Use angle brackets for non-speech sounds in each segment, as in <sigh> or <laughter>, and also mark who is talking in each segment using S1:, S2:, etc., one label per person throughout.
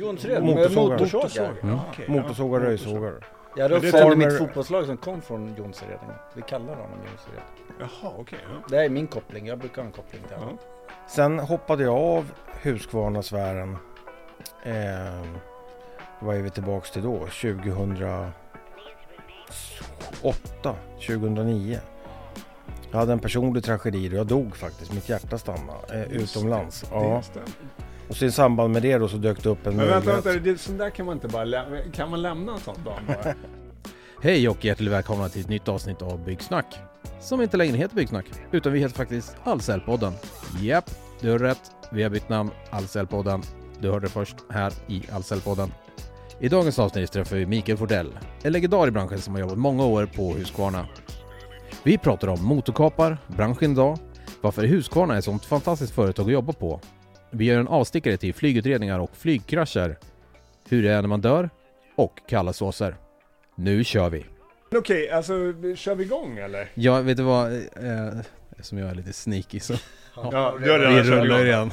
S1: Jonsered, med
S2: Motorsågar.
S1: motorsågar.
S2: Ja, motorsågar, röjsågar.
S1: Jag hade uppföljde
S2: farmer-
S1: mitt fotbollslag som kom från Jonsered. Vi kallar honom Jonsered.
S3: Jaha, okej. ja.
S1: Det är min koppling. Jag brukar ha en koppling till honom.
S2: Sen hoppade jag av Husqvarna-sfären. Eh, vad är vi tillbaks till då? 2008, 2009. Jag hade en personlig tragedi och jag dog faktiskt. Mitt hjärta stannade eh, utomlands.
S3: Det
S2: Ja. Och så i samband med det då så dök det upp en
S3: Men vänta,
S2: möjlighet.
S3: vänta. Det, sån där kan man inte bara lämna. Kan man lämna en sån dag bara? <laughs>
S4: Hej och hjärtligt välkomna till ett nytt avsnitt av Byggsnack. Som inte längre heter Byggsnack, utan vi heter faktiskt Ahlsellpodden. Japp, du har rätt. Vi har bytt namn, Ahlsellpodden. Du hörde först här i Ahlsellpodden. I dagens avsnitt träffar vi Mikael Fordell, en legendar i branschen som har jobbat många år på Husqvarna. Vi pratar om motorkapar, branschen idag, varför Husqvarna är ett sånt fantastiskt företag att jobba på. Vi gör en avstickare till flygutredningar och flygkrascher, hur det är när man dör och kalla såser. Nu kör vi!
S3: Men Okej, alltså kör vi igång eller?
S4: Ja, vet du vad? Eh, som jag är lite sneaky så.
S3: Ja, du har
S4: Vi
S3: redan kört
S4: rullar
S3: igång.
S4: igen.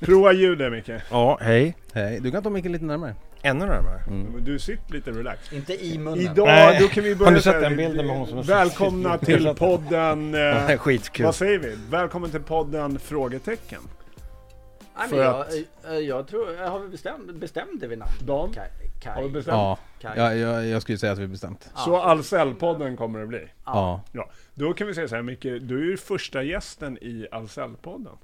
S3: Prova ljudet Micke.
S2: Ja, hej.
S4: Hej, du kan ta micken lite närmare.
S2: Ännu närmare.
S4: Mm.
S3: Du sitter lite relax.
S1: Inte i munnen.
S3: Idag,
S2: Nej.
S3: då kan vi börja
S2: Har du sett den bilden med hon som är
S3: Välkomna till podden... <laughs> Eh,
S2: Eh, Skitkul.
S3: vad säger vi? Välkommen till podden Frågetecken.
S1: Nej,
S3: För
S1: men jag,
S3: att-
S1: eh, jag tror, har vi bestämt, bestämde vi namn?
S3: Dan?
S1: Kaj.
S3: Har vi
S1: Kaj.
S3: bestämt?
S4: Ja,
S1: Kaj.
S4: ja jag, jag skulle säga att vi bestämt.
S3: Så Ahlsell-podden kommer det bli.
S4: Ja.
S3: Då kan vi säga så här Micke, du är ju första gästen i Ahlsell-podden.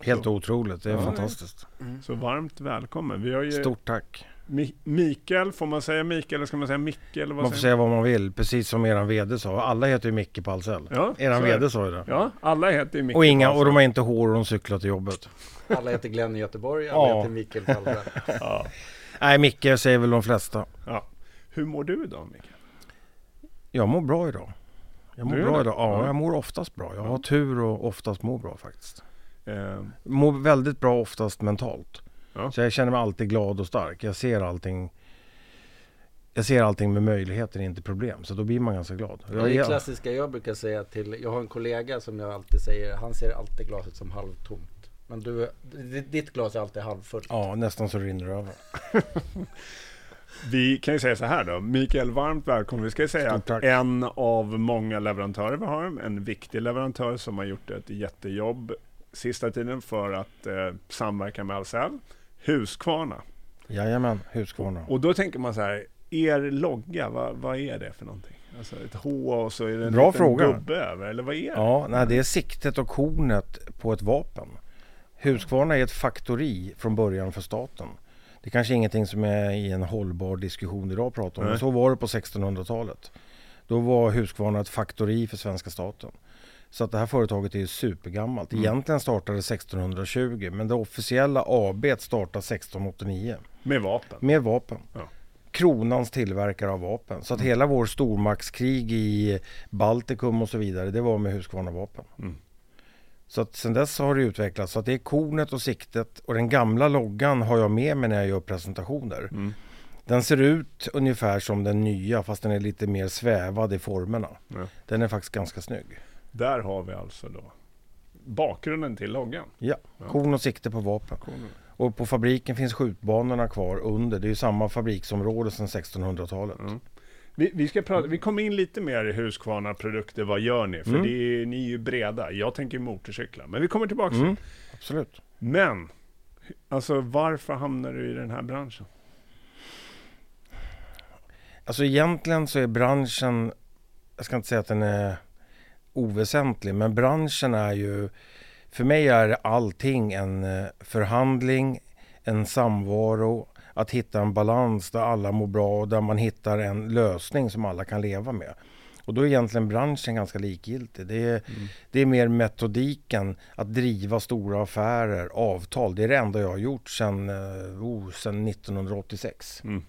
S2: Helt otroligt. Det är
S3: Ja.
S2: fantastiskt.
S3: Så varmt välkommen. Vi har ju
S2: Stort tack.
S3: Mi- Mikael, får man säga Mikael eller ska man säga Micke eller vad
S2: Man får säga vad man vill, precis som eran VD sa. Alla heter ju Micke på Ahlsell.
S3: Ja,
S2: Eran. VD sa ju det.
S3: Ja, alla heter ju Micke.
S2: Och, inga, och de har inte hår och de cyklar till jobbet.
S1: Alla heter Glenn i Göteborg, alla
S2: Ja.
S1: heter Mikael Palme. <laughs>
S3: Ja.
S2: Nej, Micke säger väl de flesta.
S3: Hur mår du idag Micke?
S2: Jag mår bra idag. Jag mår
S3: Du
S2: bra
S3: det?
S2: idag. Ja,
S3: Ja.
S2: jag mår oftast bra. Jag har tur och oftast mår bra faktiskt.
S3: Eh,
S2: Mår väldigt bra oftast mentalt.
S3: Ja.
S2: Så jag känner mig alltid glad och stark. Jag ser allting jag ser allting med möjligheter, inte problem. Så då blir man ganska glad.
S1: Det är
S2: är,
S1: klassiska jag brukar säga till, jag har en kollega som jag alltid säger, han ser alltid glaset som halvtomt. Men du, ditt- glas är alltid halvfullt.
S2: ja, nästan så rinner det över. <laughs>
S3: vi kan ju säga så här då. Mikael, varmt välkommen. Vi ska ju säga att en av många leverantörer vi har, en viktig leverantör som har gjort ett jättejobb sista tiden för att eh, samverka med Ahlsell, Husqvarna.
S2: Jajamän, Husqvarna.
S3: Och då tänker man så här, er logga, vad, vad är det för någonting? Alltså ett H och så är det en
S2: Bra
S3: liten
S2: fråga.
S3: gubbe över, eller vad är det?
S2: Ja, nej, det är siktet och kornet på ett vapen. Husqvarna är ett faktori från början för staten. Det är kanske ingenting som är i en hållbar diskussion idag att prata om, men
S3: Nej.
S2: så var det på 1600-talet. Då var Husqvarna ett faktori för svenska staten. Så att det här företaget är ju supergammalt.
S3: Mm.
S2: Egentligen startade det 1620, men det officiella AB startade 1689
S3: Med vapen.
S2: med vapen.
S3: Ja.
S2: Kronans tillverkare av vapen. Så att
S3: Mm.
S2: hela vår stormaktskrig i Baltikum och så vidare, det var med Husqvarna-vapen.
S3: Mm.
S2: Så att sen dess har det utvecklats. Så att det är kornet och siktet och den gamla loggan har jag med mig när jag gör presentationer.
S3: Mm.
S2: Den ser ut ungefär som den nya fast den är lite mer svävad i formerna.
S3: Ja.
S2: Den är faktiskt ganska snygg.
S3: Där har vi alltså då bakgrunden till loggan.
S2: Ja, korn och sikte på vapen. Och på fabriken finns skjutbanorna kvar under. Det är ju samma fabriksområde sedan 1600-talet.
S3: Mm. Vi, vi, ska prata, vi kommer in lite mer i Husqvarna produkter, vad gör ni? För
S2: Mm.
S3: det är, ni är ju breda, jag tänker motorcyklar. Men vi kommer tillbaka till
S2: Mm, absolut.
S3: Men, alltså varför hamnar du i den här branschen?
S2: Alltså egentligen så är branschen, jag ska inte säga att den är oväsentlig, men branschen är ju, för mig är allting en eh, förhandling, en samvaro, att hitta en balans där alla mår bra och där man hittar en lösning som alla kan leva med. Och då är egentligen branschen ganska likgiltig. Det är, det är mer metodiken att driva stora affärer, avtal. Det är det enda jag har gjort sedan, eh, oh, sedan 1986.
S3: Mm.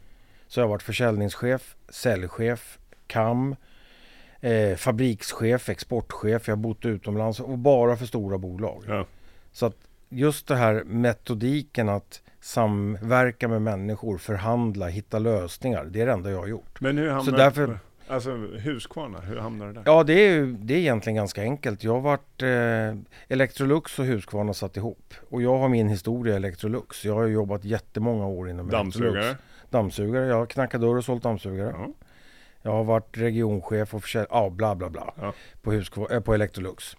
S2: Så jag har varit försäljningschef, säljchef, KAM, eh, fabrikschef, exportchef. Jag har bott utomlands och bara för stora bolag.
S3: Ja.
S2: Så att just det här metodiken att samverka med människor, förhandla, hitta lösningar. Det är det enda jag har gjort.
S3: Men hur hamnar
S2: Så därför-
S3: Alltså Husqvarna, hur hamnade du där?
S2: Ja, det är, ju, det är egentligen ganska enkelt. Jag har varit eh, Electrolux och Husqvarna satt ihop. Och jag har min historia i Electrolux. Jag har jobbat jättemånga år inom
S3: Dammsugare?
S2: Electrolux. Dammsugare. Jag har knackat dörr och sålt dammsugare.
S3: Ja.
S2: Jag har varit regionchef och försäljare, ja bla bla bla.
S3: Ja.
S2: På, Husqvarna, äh, på Electrolux.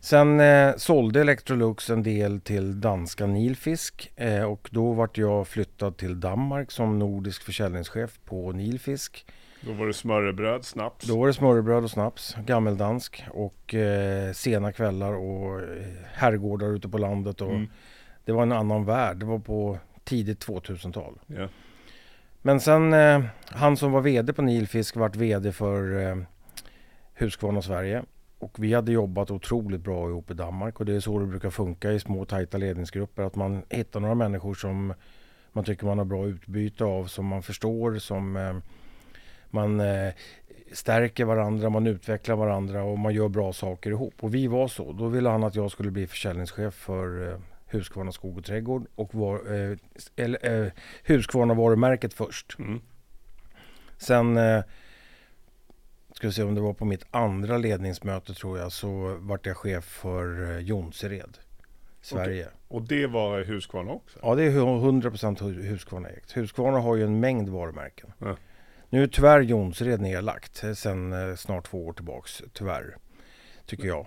S2: Sen eh, sålde Electrolux en del till danska Nilfisk eh, och då vart jag flyttad till Danmark som nordisk försäljningschef på Nilfisk.
S3: Då var det smörrebröd, snaps.
S2: Då var det smörrebröd och snaps, gammeldansk och eh, sena kvällar och eh, herrgårdar ute på landet. Och
S3: Mm.
S2: Det var en annan värld. Det var på tidigt 2000-tal.
S3: Ja.
S2: Men sen eh, han som var VD på Nilfisk vart VD för eh, Husqvarna Sverige. Och vi hade jobbat otroligt bra ihop i Danmark och det är så det brukar funka i små tajta ledningsgrupper. Att man hittar några människor som man tycker man har bra utbyte av, som man förstår, som eh, man eh, stärker varandra, man utvecklar varandra och man gör bra saker ihop. Och vi var så. Då ville han att jag skulle bli försäljningschef för eh, Husqvarna Skog och Trädgård och var, eh, eller, eh, Husqvarna varumärket först.
S3: Mm.
S2: Sen eh, ska vi se om det var på mitt andra ledningsmöte tror jag så vart jag chef för eh, Jonsered, Sverige.
S3: Och det var Husqvarna också?
S2: Ja det är hu- 100% Hu- Husqvarna ägt. Husqvarna har ju en mängd varumärken.
S3: Ja.
S2: Nu är tyvärr Jonsered nedlagt eh, sen eh, snart två år tillbaks. Tyvärr. Tycker jag.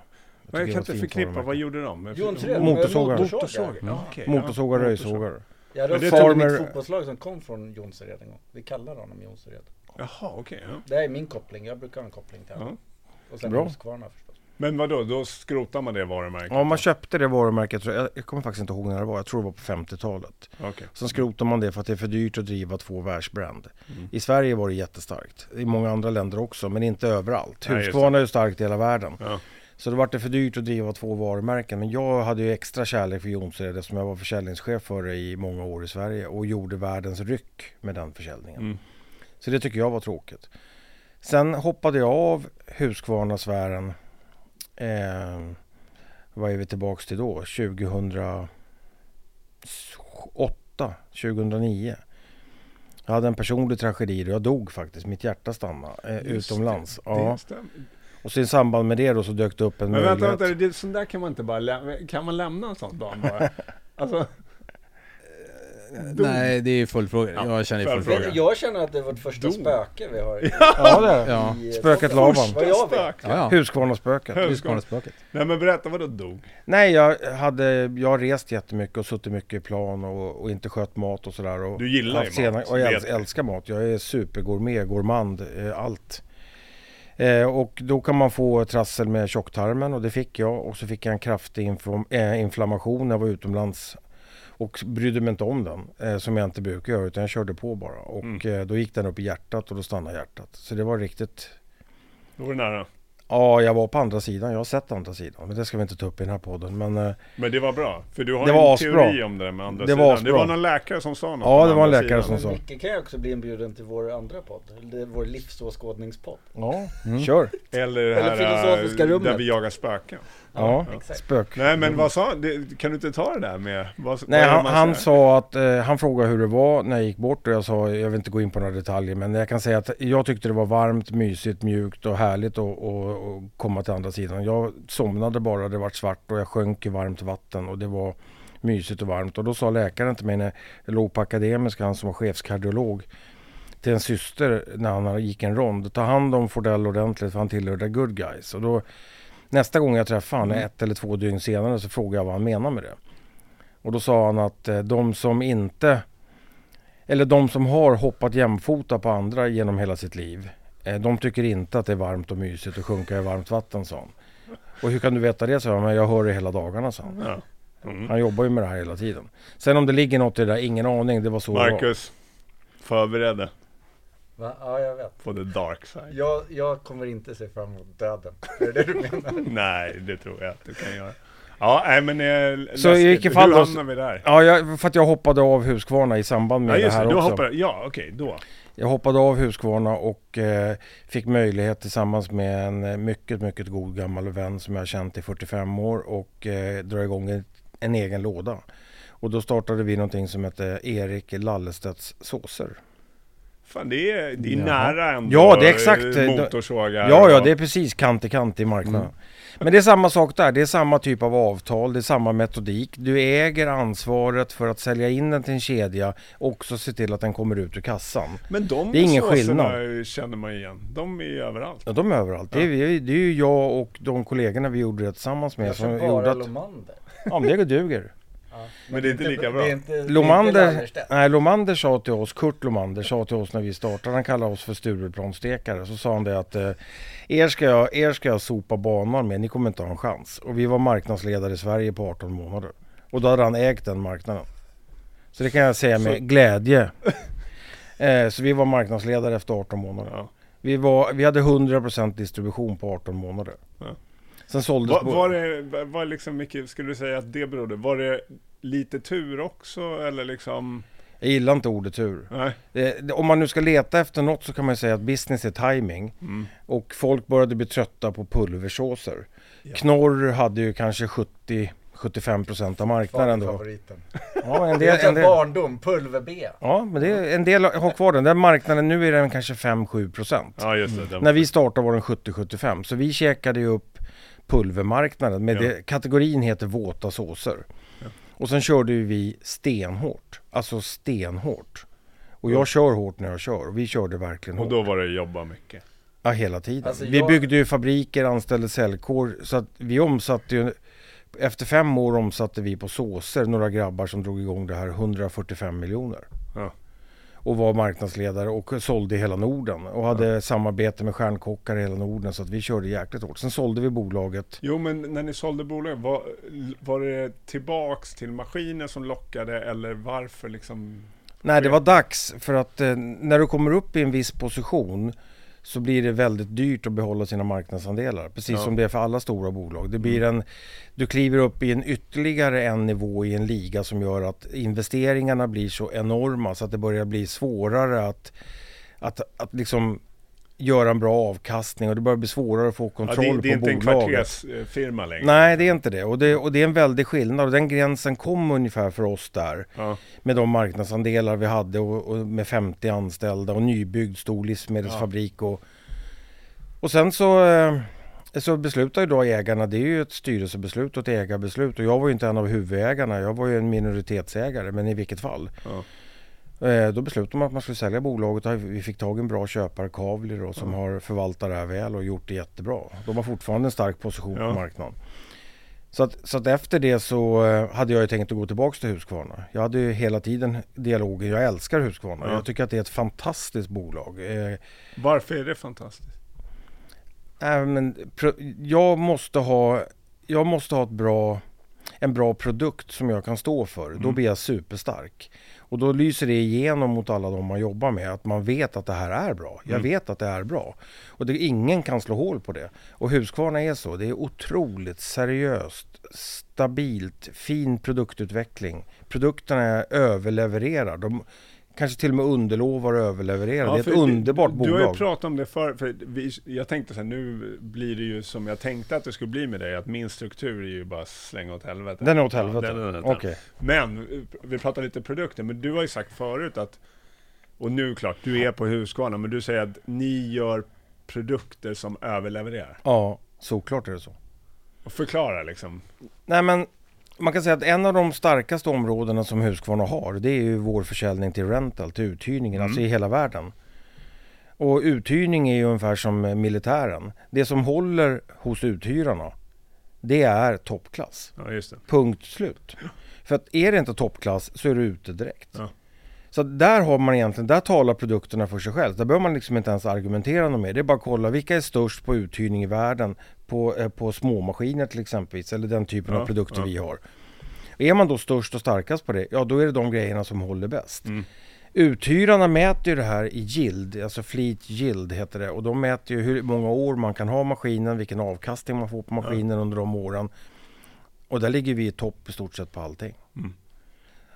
S3: Men jag
S2: tycker
S3: kan inte
S2: ett
S3: förknippa, vad gjorde de?
S1: Jonsered?
S2: Motorsågar.
S3: Motorsågar.
S1: Ja.
S2: Motorsågar,
S3: Motorsågar.
S2: röjsågar.
S1: Jag hade
S3: det
S1: mitt
S2: Farmer-
S1: fotbollslag som kom från Jonsered en gång. Vi kallar honom Jonsered.
S3: Jaha, okej. ja.
S1: Det är min koppling. Jag brukar ha en koppling till honom.
S3: Ja.
S1: Och sen
S2: Bra.
S1: Husqvarna förstås.
S3: Men vad då? då skrotar man det varumärket?
S2: Ja, man köpte det varumärket, tror jag, jag kommer faktiskt inte ihåg när det var, jag tror det var på 50-talet.
S3: Okej.
S2: Sen skrotade man det för att det är för dyrt att driva två världsbrand.
S3: Mm.
S2: I Sverige var det jättestarkt. I många andra länder också, men inte överallt. Husqvarna är ju starkt i hela världen.
S3: Ja.
S2: Så det var det för dyrt att driva två varumärken. Men jag hade ju extra kärlek för Jonsered eftersom jag var försäljningschef för det i många år i Sverige och gjorde världens ryck med den försäljningen.
S3: Mm.
S2: Så det tycker jag var tråkigt. Sen hoppade jag av Husqvarna-sfären. Eh, vad är vi tillbaks till då? 2008, 2009. Jag hade en personlig tragedi och jag dog faktiskt. Mitt hjärta stannade eh, utomlands.
S3: Det,
S2: Ja.
S3: det stämmer.
S2: Och så i samband med det då så dök det upp en
S3: Men vänta,
S2: möjlighet.
S3: vänta, det, sån där kan man inte bara lämna. Kan man lämna en sån dag bara? <laughs> Alltså,
S4: Nej, det är full fråga.
S3: Ja,
S4: Jag känner
S3: full
S4: full
S3: fråga.
S1: Jag känner att det är vårt första
S3: Dom.
S1: spöke vi har.
S2: Ja det är.
S4: Ja.
S2: Spöket Laban.
S3: Spöke.
S4: Ja, ja.
S2: Husqvarna-spöket.
S3: Hus-
S4: Husqvarnaspöket.
S3: Nej men berätta vad du dog.
S2: Nej, jag, hade, jag har rest jättemycket och suttit mycket i plan och, och inte skött mat och sådär. Och
S3: Du gillar ju mat,
S2: sena- Och jag. älskar mat. Jag är supergourmet, gourmand, eh, allt. Eh, och då kan man få trassel med tjocktarmen och det fick jag. Och så fick jag en kraftig eh, inflammation när jag var utomlands. Och brydde mig inte om den, eh, som jag inte brukar göra, utan jag körde på bara. Och
S3: Mm.
S2: eh, då gick den upp i hjärtat och då stannade hjärtat. Så det var riktigt...
S3: Då var det nära.
S2: Ja, jag var på andra sidan. Jag har sett andra sidan. Men det ska vi inte ta upp i den här podden. Men eh,
S3: Men det var bra. För du har
S2: Det
S3: en
S2: var
S3: teori om det med andra
S2: Det
S3: sidan.
S2: var
S3: det var någon läkare som sa något
S2: Ja, det var en läkare
S3: sidan.
S2: som sa.
S1: Micke kan ju också bli inbjuden till vår andra podd. Eller vår livsåskådningspodd.
S2: ja,
S4: Mm.
S2: kör.
S3: Eller det
S1: Eller
S3: här
S1: filosofiska
S3: äh,
S1: rummet.
S3: där vi jagar spöken.
S2: Ja,
S1: exakt.
S2: spök.
S3: Nej men vad sa det, Kan du inte ta det där med? Vad,
S2: Nej,
S3: vad
S2: han, han sa att eh, han frågade hur det var när jag gick bort och jag sa, jag vill inte gå in på några detaljer, men jag kan säga att jag tyckte det var varmt, mysigt, mjukt och härligt att komma till andra sidan. Jag somnade bara, det var svart och jag sjönk i varmt vatten och det var mysigt och varmt. Och då sa läkaren till mig när jag låg på Akademiska, han som var chefskardiolog, till en syster när han gick en rond. Ta hand om Fordell ordentligt för han tillhör the good guys. Och då, nästa gång jag träffade honom,
S3: Mm.
S2: ett eller två dygn senare, så frågade jag vad han menar med det. Och då sa han att eh, de som inte, eller de som har hoppat jämfota på andra genom hela sitt liv, eh, de tycker inte att det är varmt och mysigt att sjunka i varmt vatten, sa han. Och hur kan du veta det, sa jag. Men jag hör det hela dagarna, sa han.
S3: Ja. Mm.
S2: Han jobbar ju med det här hela tiden. Sen om det ligger något i det där, ingen aning. Det var så.
S3: Marcus, förbered dig
S1: Va? Ja, jag vet.
S3: på the dark side.
S1: Jag, jag kommer inte se fram emot döden. Är det det du menar? <laughs>
S3: Nej, det tror jag att du kan göra. Ja, nej men eh,
S2: Så i vilket fall
S3: Hur hamnar vi där?
S2: Ja, jag, för att jag hoppade av Husqvarna i samband med
S3: Ja
S2: det
S3: just
S2: här
S3: det, du
S2: också.
S3: hoppar, ja okej, då.
S2: Jag hoppade av Husqvarna och eh, fick möjlighet tillsammans med en eh, mycket, mycket god gammal vän som jag har känt i 45 år och eh, dra igång en, en egen låda. Och då startade vi någonting som hette Erik Lallestedts såser.
S3: Fan, det är, det är
S2: Ja.
S3: nära ändå
S2: Ja, det är exakt.
S3: eh, motorsågar.
S2: Ja, ja, det är precis kant i kant i marknaden. Men det är samma sak där. Det är samma typ av avtal, det är samma metodik. Du äger ansvaret för att sälja in den till en kedja och också se till att den kommer ut ur kassan.
S3: Men de
S2: Det är ingen skillnad.
S3: känner man igen. De är ju överallt.
S2: Ja, de är överallt. Det, är, vi- det är ju jag och de kollegorna vi gjorde det tillsammans med
S1: Jag
S2: som
S1: kör
S2: gjorde
S1: bara
S2: att...
S1: Lomander.
S2: Ja, men det duger.
S3: Men det är inte lika bra.
S1: Inte,
S2: Lomander, nej, Lomander sa till oss, Kurt Lomander sa till oss när vi startade, han kallade oss för Stureplanstekare. Så sa han det att eh, er, ska jag, er ska jag sopa banan med, ni kommer inte ha en chans. Och vi var marknadsledare i Sverige på 18 månader. Och då hade han ägt den marknaden. Så det kan jag säga med
S3: Så-
S2: glädje. <laughs> eh, så vi var marknadsledare efter 18 månader.
S3: Ja.
S2: Vi, var, vi hade 100% distribution på 18 månader. Sen såldes
S3: Var, var det, var- liksom mycket, skulle du säga att det berodde? Var det lite tur också eller liksom?
S2: Jag gillar inte ordet tur.
S3: Nej.
S2: Det, om man nu ska leta efter något så kan man säga att business är timing.
S3: Mm.
S2: Och folk började bli trötta på pulversåser.
S3: Ja.
S2: Knorr hade ju kanske 70-75% av marknaden då.
S1: Favoriten.
S2: Ja, en <laughs> del, en del,
S1: barndom, pulver-B.
S2: ja, men det är, en del har kvar den. Den marknaden, nu är den kanske 5-7%.
S3: Ja, just det. Den-
S2: När vi startade var den 70-75. Så vi käkade ju upp pulvermarknaden. Med
S3: Ja.
S2: det, kategorin heter våta såser.
S3: Ja.
S2: Och sen körde vi stenhårt. Alltså stenhårt. Och
S3: Ja.
S2: jag kör hårt när jag kör. Och vi körde verkligen
S3: Och
S2: hårt.
S3: då var det jobba mycket.
S2: Ja, hela tiden.
S1: Alltså,
S2: Vi
S1: jag-
S2: byggde ju fabriker, anställde säljkår. Så att vi omsatte ju... Efter fem år omsatte vi på såser, några grabbar som drog igång det här, 145 miljoner.
S3: Ja.
S2: Och var marknadsledare och sålde i hela Norden. Och hade samarbete med stjärnkockar i hela Norden. Så att vi körde jäkligt hårt. Sen sålde vi bolaget.
S3: Jo, men när ni sålde bolaget, var, var det tillbaks till maskiner som lockade eller varför liksom?
S2: Nej, det var dags. För att eh, när du kommer upp i en viss position så blir det väldigt dyrt att behålla sina marknadsandelar. Precis
S3: Ja.
S2: som det är för alla stora bolag. Det blir en, du kliver upp i en ytterligare en nivå i en liga som gör att investeringarna blir så enorma så att det börjar bli svårare att, att, att liksom göra en bra avkastning och det börjar bli svårare att få
S3: Ja,
S2: kontroll
S3: det, det är
S2: på
S3: inte en
S2: bolaget.
S3: kvartersfirma längre.
S2: Nej, det är inte det. Och, det. och det är en väldig skillnad. Och den gränsen kom ungefär för oss där
S3: Ja.
S2: med de marknadsandelar vi hade och, och med 50 anställda och nybyggd stor livsmedelsfabrik. Och, och sen så, eh, så beslutar ju då ägarna, det är ju ett styrelsebeslut och ett ägarbeslut. Och jag var ju inte en av huvudägarna, jag var ju en minoritetsägare. Men i vilket fall.
S3: Ja.
S2: Eh, då beslutade man att man skulle sälja bolaget. och Vi fick tag i en bra köpare, Kavli då, som har förvaltat det här väl och gjort det jättebra. De har fortfarande en stark position
S3: Ja.
S2: på marknaden. Så att, så att efter det så eh, hade jag ju tänkt att gå tillbaka till Husqvarna. Jag hade ju hela tiden dialogen. Jag älskar Husqvarna.
S3: Ja.
S2: Jag tycker att det är ett fantastiskt bolag. Eh,
S3: Varför är det fantastiskt?
S2: äh, men, jag, måste ha, jag måste ha ett bra, en bra produkt som jag kan stå för. Då
S3: Mm.
S2: blir jag superstark. Och då lyser det igenom mot alla de man jobbar med. Att man vet att det här är bra. Jag
S3: Mm.
S2: vet att det är bra. Och det, ingen kan slå hål på det. Och Husqvarna är så. Det är otroligt seriöst, stabilt, fin produktutveckling. Produkterna är överlevererar. De kanske till och med underlovar och överlevererar. det är ett underbart
S3: du,
S2: bolag.
S3: Du har ju pratat om det förr, för vi, jag tänkte så här, nu blir det ju som jag tänkte att det skulle bli med dig, att min struktur är ju bara slänga åt helvete.
S2: Den är åt
S3: Ja,
S2: helvete?
S3: den är åt
S2: Okej.
S3: helvete. Men, vi pratar lite produkter, men du har ju sagt förut att, och nu klart, du är på Husqvarna, men du säger att ni gör produkter som överlevererar.
S2: Ja, såklart är det så.
S3: Och förklara liksom.
S2: Nej men man kan säga att en av de starkaste områdena som Husqvarna har det är ju vår försäljning till rental, till uthyrningen,
S3: Mm.
S2: alltså i hela världen. Och uthyrning är ju ungefär som eh, militären. Det som håller hos uthyrarna det är toppklass.
S3: Ja.
S2: Punkt slut. För att är det inte toppklass så är du ute direkt.
S3: Ja.
S2: Så där har man egentligen, där talar produkterna för sig själv. Där behöver man liksom inte ens argumentera något mer. Det är bara att kolla vilka är störst på uthyrning i världen på, eh, på småmaskiner till exempelvis. Eller den typen
S3: Ja,
S2: av produkter
S3: ja.
S2: vi har. Är man då störst och starkast på det, ja då är det de grejerna som håller bäst.
S3: Mm.
S2: Uthyrarna mäter ju det här i yield, alltså fleet yield heter det. Och de mäter ju hur många år man kan ha maskinen, vilken avkastning man får på maskinen under de åren. Och där ligger vi i topp i stort sett på allting.
S3: Mm.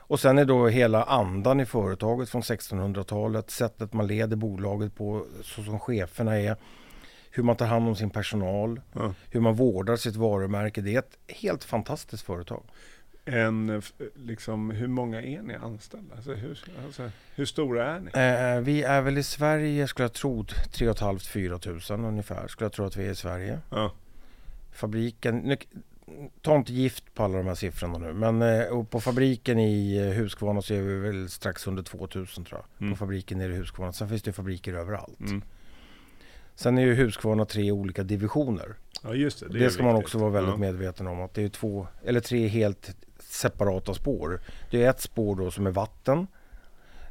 S2: Och sen är då hela andan i företaget från 1600-talet, sättet man leder bolaget på, så som cheferna är, hur man tar hand om sin personal,
S3: Ja.
S2: hur man vårdar sitt varumärke. Det är ett helt fantastiskt företag.
S3: en, f- liksom, hur många är ni anställda? Alltså, hur, alltså, hur stora är ni?
S2: Eh, vi är väl i Sverige, skulle jag tro, 3 500-4 tusen ungefär. Skulle jag tro att vi är i Sverige.
S3: Ja.
S2: Fabriken, ta inte gift på alla de här siffrorna nu. Men eh, och på fabriken i eh, Huskvarna så är vi väl strax under 2000 tror jag.
S3: Mm.
S2: På fabriken nere i Huskvarna. Sen finns det fabriker överallt.
S3: Mm.
S2: Sen är ju Huskvarna tre olika divisioner.
S3: ja, just det.
S2: Det,
S3: Det,
S2: ska man också vara väldigt
S3: ja.
S2: medveten om. Att det är två, eller tre helt separata spår. Det är ett spår då som är vatten.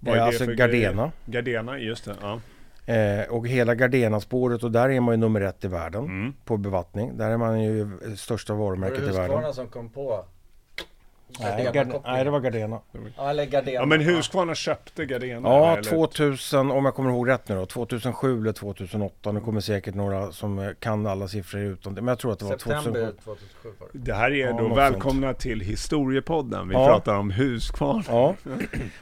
S3: Vad är det
S2: alltså
S3: för
S2: Gardena.
S3: Gardena, just det. Ja.
S2: Eh, och hela Gardena-spåret och där är man ju nummer ett i världen
S3: Mm.
S2: på bevattning. Där är man ju största
S1: Var det
S2: varumärket i världen.
S1: Husqvarna som kom på
S2: Nej, det var Gardena.
S1: Ja, eller Gardena.
S3: ja, men Husqvarna köpte Gardena?
S2: Ja,
S3: eller?
S2: 2000, om jag kommer ihåg rätt nu då, 2007 eller 2008. Nu kommer säkert några som eh, kan alla siffror utan det. Men jag tror att det var
S1: September
S2: 2007.
S1: 2007 var det.
S3: Det här är
S2: Ja,
S3: då välkomna till Historiepodden. Vi
S2: Ja.
S3: pratar om Husqvarna.
S2: Ja,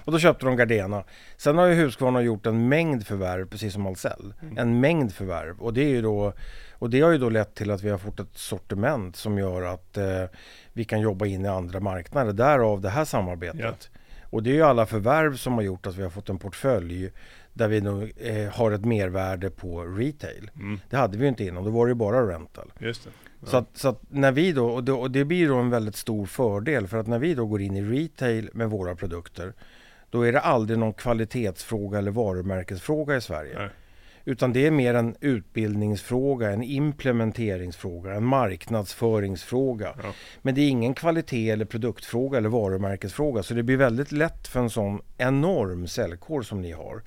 S2: och då köpte de Gardena. Sen har ju Husqvarna gjort en mängd förvärv, precis som Ahlsell.
S3: Mm.
S2: En mängd förvärv. Och det, är ju då, och det har ju då lett till att vi har fått ett sortiment som gör att eh, vi kan jobba in i andra marknader. Därav det här samarbetet. Och det är ju alla förvärv som har gjort att vi har fått en portfölj där vi nu eh, har ett mervärde på retail.
S3: Mm.
S2: Det hade vi ju inte innan, då var det ju bara rental.
S3: Just det.
S2: Så, att, så att när vi då, och det, och det blir då en väldigt stor fördel för att när vi då går in i retail med våra produkter då är det aldrig någon kvalitetsfråga eller varumärkesfråga i Sverige.
S3: Nej.
S2: Utan det är mer en utbildningsfråga, en implementeringsfråga, en marknadsföringsfråga.
S3: Ja.
S2: Men det är ingen kvalitet eller produktfråga eller varumärkesfråga. Så det blir väldigt lätt för en sån enorm säljkår som ni har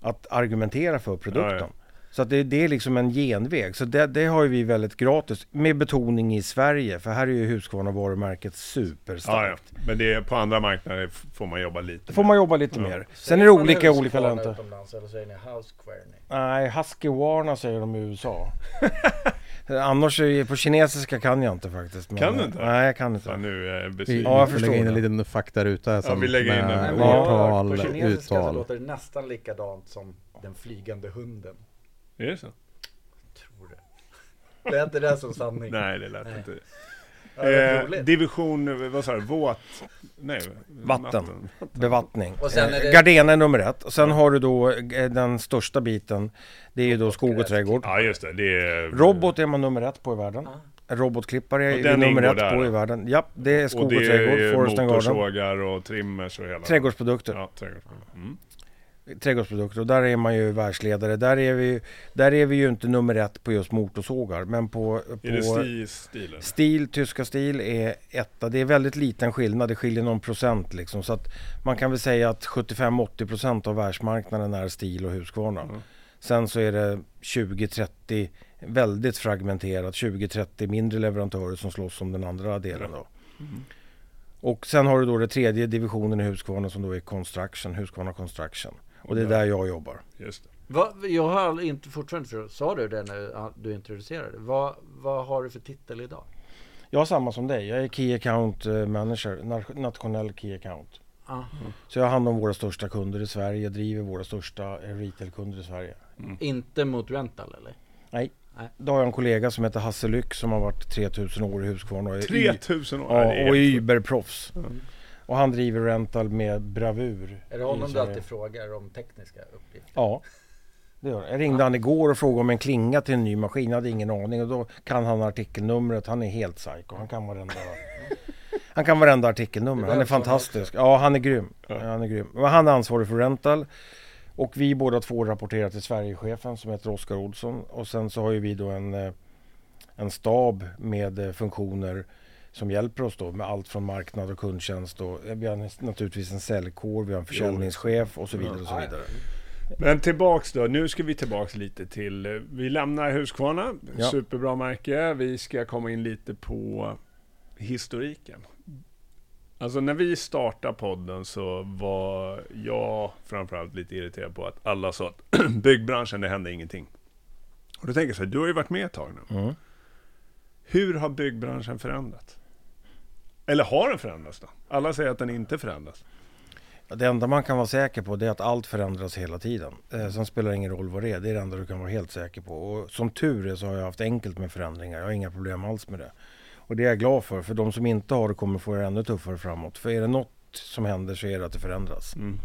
S2: att argumentera för produkten.
S3: Ja,
S2: Så att det, det är liksom en genväg. Så det, det har ju vi väldigt gratis med betoning i Sverige. För här är ju Husqvarna varumärket
S3: Ja,
S2: superstarkt.
S3: ja. Men det är, på andra marknader får man jobba lite
S2: får
S3: mer.
S2: man jobba lite
S3: Ja.
S2: mer. Sen
S1: Säger
S2: är det olika
S1: Husqvarna
S2: olika länder.
S1: utomlands eller säger ni Housequarny?
S2: Nej, Husqvarna säger de i USA. <laughs> Annars är på kinesiska kan jag inte faktiskt. Men,
S3: Kan du inte?
S2: Nej, jag kan inte.
S3: Fan, nu är jag
S4: Vi,
S3: besviken.
S2: Ja, jag
S4: vi
S2: förstår
S4: lägger in en liten faktaruta här
S3: Ja, vi lägger in en-
S1: jag
S4: årtal,
S1: på kinesiska så
S4: uttal.
S1: låter det nästan likadant som den flygande hunden.
S3: Är det så?
S1: Tror det. Det är inte det som sanning. <laughs>
S3: Nej, det lät
S1: Nej.
S3: inte.
S1: Ja, det är
S3: Eh, division, vad sa du, våt? Nej,
S2: Vatten. Bevattning.
S1: Och sen är
S2: Eh,
S1: det-
S2: Gardena är nummer ett. Och sen har du då eh, den största biten. Det är ju då skog och trädgård.
S3: Ja, just det. det är...
S2: Robot är man nummer ett på i världen.
S1: Ja.
S2: Robotklippare
S3: Och
S2: är vi nummer ett
S3: där,
S2: på i världen. Ja, det är skog
S3: och
S2: och,
S3: det är
S2: trädgård, Forest and Garden.
S3: motorsågar och trimmers och hela...
S2: Trädgårdsprodukter.
S3: Ja, trädgård. Mm.
S2: Trädgårdsprodukter. Och där är man ju världsledare. Där är vi, där är vi ju inte nummer ett på just motorsågar. Men på, på
S3: Är det sti- stilen?
S2: Stil, tyska stil är etta. Det är väldigt liten skillnad. Det skiljer någon procent liksom. Så att man kan väl säga att 75-80% av världsmarknaden är stil och Husqvarna.
S3: Mm.
S2: Sen så är det 20-30 väldigt fragmenterat. 20-30 mindre leverantörer som slåss om den andra delen då.
S3: Mm.
S2: Och sen har du då den tredje divisionen i Husqvarna som då är Construction, Husqvarna Construction. Och det är där jag jobbar.
S3: Just det.
S1: Va, jag har inte fortfarande förstått. Sa du det när ja, du introducerade? Vad, vad har du för titel idag?
S2: Jag har samma som dig. Jag är Key Account eh, Manager, na- nationell Key Account.
S1: Ah.
S2: Så jag har hand om våra största kunder i Sverige. Jag driver våra största eh, retailkunder i Sverige.
S1: Inte mot rental eller?
S2: Då har jag en kollega som heter Hasse Lyck som har varit 3000 år i y-
S3: 3000 år?
S2: Ja, och är überproffs.
S3: Mm.
S2: Och han driver rental med bravur.
S1: Är det honom du alltid frågar om tekniska uppgifter?
S2: Ja, det gör det. Jag ringde han igår och frågade om en klinga till en ny maskin. Jag hade ingen aning och då kan han artikelnumret. Han är helt psycho. Han kan varenda, <laughs> han kan varenda artikelnummer. Han är fantastisk. Ja, han är grym.
S3: Ja.
S2: Ja, han är grym. Men han är ansvarig för rental. Och vi båda två rapporterar till Sverigechefen som heter Oskar Olsson. Och sen så har ju vi då en, eh, en stab med eh, funktioner som hjälper oss då med allt från marknad och kundtjänst. Och eh, vi har naturligtvis en säljkår, vi har en försäljningschef och så vidare. Och så vidare.
S3: Men tillbaks då, nu ska vi tillbaks lite till, eh, vi lämnar Husqvarna,
S2: Ja.
S3: superbra märke. Vi ska komma in lite på historiken. Alltså när vi startade podden så var jag framförallt lite irriterad på att alla sa att <clears throat> byggbranschen, det hände ingenting. Och då tänker jag så här, du har ju varit med ett tag nu.
S2: Mm.
S3: Hur har byggbranschen förändrats? Eller har den förändrats då? Alla säger att den inte förändras.
S2: Det enda man kan vara säker på det är att allt förändras hela tiden. Eh, sen spelar det ingen roll vad det är. Det är det enda du kan vara helt säker på. Och som tur är så har jag haft enkelt med förändringar. Jag har inga problem alls med det. Och det är jag glad för, för de som inte har det kommer få det ännu tuffare framåt. För är det något som händer så är det att det förändras.
S3: Mm.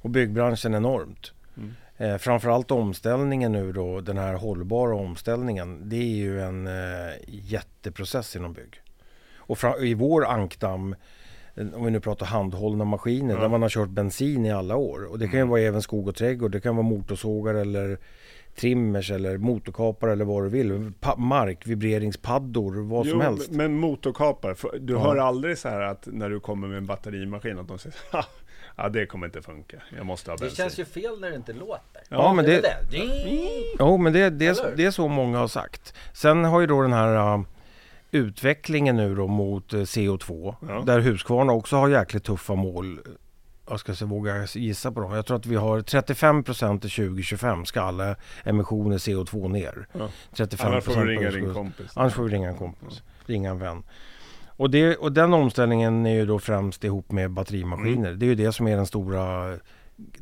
S2: Och byggbranschen enormt.
S3: Mm.
S2: Eh, framförallt omställningen nu då, den här hållbara omställningen. Det är ju en eh, jätteprocess inom bygg. Och fra, i vår ankdamm, eh, om vi nu pratar handhållna maskiner,
S3: Ja.
S2: där man har kört bensin i alla år. Och det kan ju
S3: Mm.
S2: vara även skog och trädgård, det kan vara motorsågar eller trimmers eller motorkapare eller vad du vill. Pa- mark, vibreringspaddor, vad som
S3: Jo,
S2: helst.
S3: Men motorkapare, du
S2: Ja.
S3: hör aldrig så här att när du kommer med en batterimaskin att de säger <laughs> "Ha, Ja, det kommer inte funka. Jag måste ha
S1: Det
S3: bensin.
S1: känns ju fel när det inte låter.
S2: Ja, men
S1: Är
S2: det,
S1: det?
S2: Jo, men det, det, är, det är så många har sagt. Sen har ju då den här uh, utvecklingen nu då mot eh, CO2,
S3: Ja.
S2: där Husqvarna också har jäkligt tuffa mål. Jag ska se, våga gissa på dem. Jag tror att vi har 35 procent till 2025 ska alla emissioner CO2 ner.
S3: Ja.
S2: 35
S3: Annars får vi ringa din kompis.
S2: Annars får vi ringa en kompis, ringa en vän. Och, det, och den omställningen är ju då främst ihop med batterimaskiner.
S3: Mm.
S2: Det är ju det som är den stora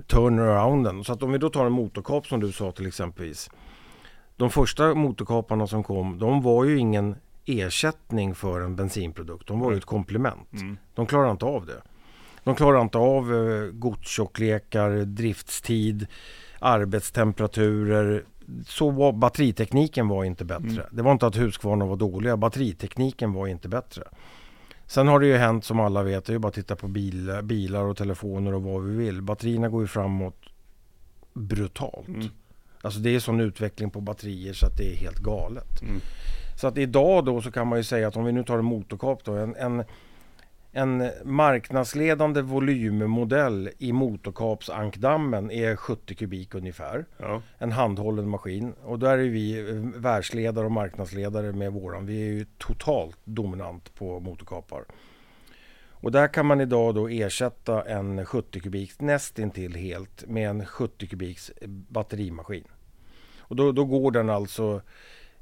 S2: turnarounden. Så att om vi då tar en motorkap som du sa till exempelvis. De första motorkaparna som kom, de var ju ingen ersättning för en bensinprodukt. De var ju
S3: Nej.
S2: ett komplement.
S3: Mm.
S2: De klarar inte av det. De klarar inte av eh, godstjocklekar, driftstid, arbetstemperaturer. Så var, batteritekniken var inte bättre.
S3: Mm.
S2: Det var inte att Husqvarna var dåliga, batteritekniken var inte bättre. Sen har det ju hänt som alla vet, det är ju bara att titta på bil, bilar och telefoner och vad vi vill. Batterierna går ju framåt brutalt.
S3: Mm.
S2: Alltså det är sån utveckling på batterier så att det är helt galet.
S3: Mm.
S2: Så att idag då så kan man ju säga att om vi nu tar en motorkap då, en, en, en marknadsledande volymmodell i motorkapsankdammen är 70 kubik ungefär.
S3: Ja.
S2: En handhållen maskin. Och där är vi eh, världsledare och marknadsledare med våran. Vi är ju totalt dominant på motorkapar. Och där kan man idag då ersätta en 70 kubiks nästintill helt med en 70 kubiks batterimaskin. Och då, då går den alltså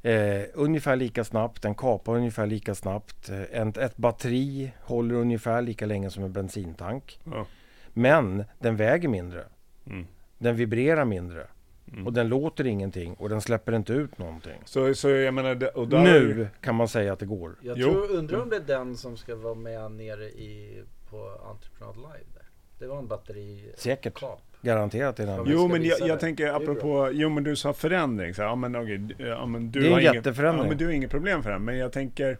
S2: eh, ungefär lika snabbt, den kapar ungefär lika snabbt. Eh, Ett, ett batteri håller ungefär lika länge som en bensintank.
S3: Ja.
S2: Men den väger mindre.
S3: Mm.
S2: Den vibrerar mindre.
S3: Mm.
S2: Och den låter ingenting och den släpper inte ut någonting.
S3: Så, så jag menar, och där,
S2: Nu kan man säga att det går.
S1: Jag
S3: Jo.
S1: tror, undrar om det är den som ska vara med nere i, på Entreprenad Live där. Det var en batteri...
S2: Säkert.
S1: Kap.
S2: Garanterat.
S1: Ja,
S3: Jo men jag, jag tänker apropå, jo men du sa förändring. Så, ja, men, d- ja, men du
S2: Det är en jätteförändring.
S3: Ja, men du har inget problem för det. Men jag tänker,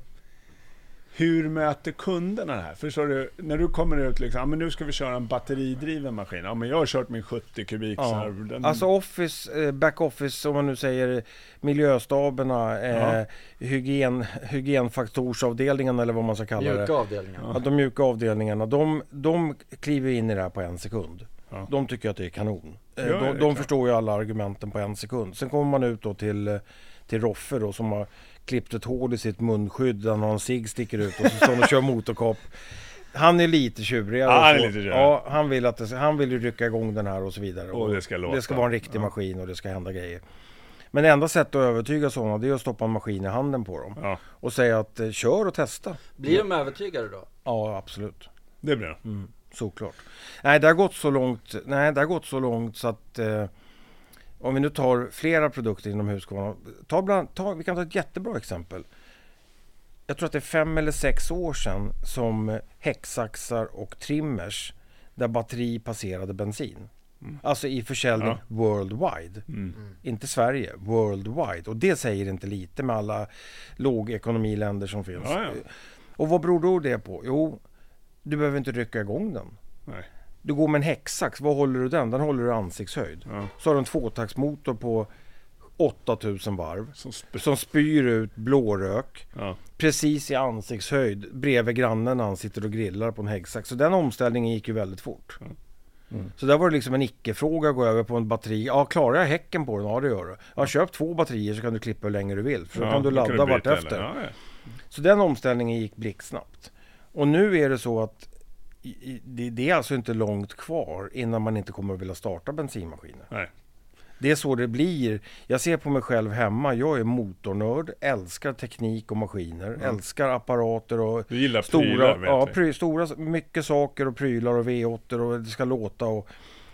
S3: hur möter kunderna det här? Förstår du? När du kommer ut liksom, ja, men nu ska vi köra en batteridriven maskin. Ja men jag har kört min 70 kubik så
S2: Ja.
S3: här, den,
S2: Alltså office, eh, back-office om man nu säger miljöstaberna, eh,
S3: Ja.
S2: hygien, hygienfaktorsavdelningen eller vad man ska kalla
S1: Mjuka
S2: det.
S1: avdelningen.
S2: Ja, de mjuka avdelningarna, de, de kliver in i det här på en sekund.
S3: Ja.
S2: De tycker att det är kanon. Eh,
S3: Ja, är
S2: de de förstår ju alla argumenten på en sekund. Sen kommer man ut då till, eh, till Roffe då som har klippt ett hål i sitt munskydd där han har en cigg sticker ut och så står han och kör motorkap. Han är lite tjurigare.
S3: Ja,
S2: och
S3: han är lite tjurigare.
S2: Ja, han vill, att det, han vill ju rycka igång den här och så vidare.
S3: Och det ska låta.
S2: Det ska vara en riktig
S3: Ja.
S2: maskin och det ska hända grejer. Men det enda sättet att övertyga sådana det är att stoppa en maskin i handen på dem.
S3: Ja,
S2: Och säga att eh, kör och testa.
S1: Blir de övertygade då?
S2: Ja, absolut.
S3: det blir det.
S2: Mm, såklart. Nej, det har gått så långt, nej, det har gått så långt så att eh, om vi nu tar flera produkter inom Husqvarna. Ta bland, ta, vi kan ta ett jättebra exempel. Jag tror att det är fem eller sex år sedan som häcksaxar och trimmers där batteri passerade bensin.
S3: Mm.
S2: Alltså i försäljning
S3: Ja.
S2: worldwide.
S3: Mm.
S2: Inte Sverige, worldwide. Och det säger inte lite med alla lågekonomiländer som finns.
S3: Ja, ja.
S2: Och vad beror då det på? Jo, du behöver inte rycka igång den.
S3: Nej.
S2: Du går med en häcksax, vad håller du den? Den håller du ansiktshöjd.
S3: Ja.
S2: Så har du en tvåtaktsmotor på 8000 varv
S3: Som sp-
S2: som spyr ut blårök
S3: ja.
S2: precis i ansiktshöjd bredvid grannen när han sitter och grillar på en häcksax. Så den omställningen gick ju väldigt fort.
S3: Mm.
S2: Så där var det liksom en icke-fråga att gå över på en batteri. Ja, klarar jag häcken på den? Ja, det gör du. Ja, köp två batterier så kan du klippa hur länge du vill. För då
S3: Ja,
S2: kan du ladda vartefter.
S3: Ja, ja.
S2: Så den omställningen gick blixtsnabbt. Och nu är det så att det, är alltså inte långt kvar innan man inte kommer att vilja starta bensinmaskiner.
S3: Nej.
S2: Det är så det blir. Jag ser på mig själv hemma. Jag är motornörd, älskar teknik och maskiner,
S3: Mm.
S2: älskar apparater och
S3: Du gillar
S2: stora,
S3: prylar
S2: ja, pry, stora, mycket saker och prylar och V8 och det ska låta. Och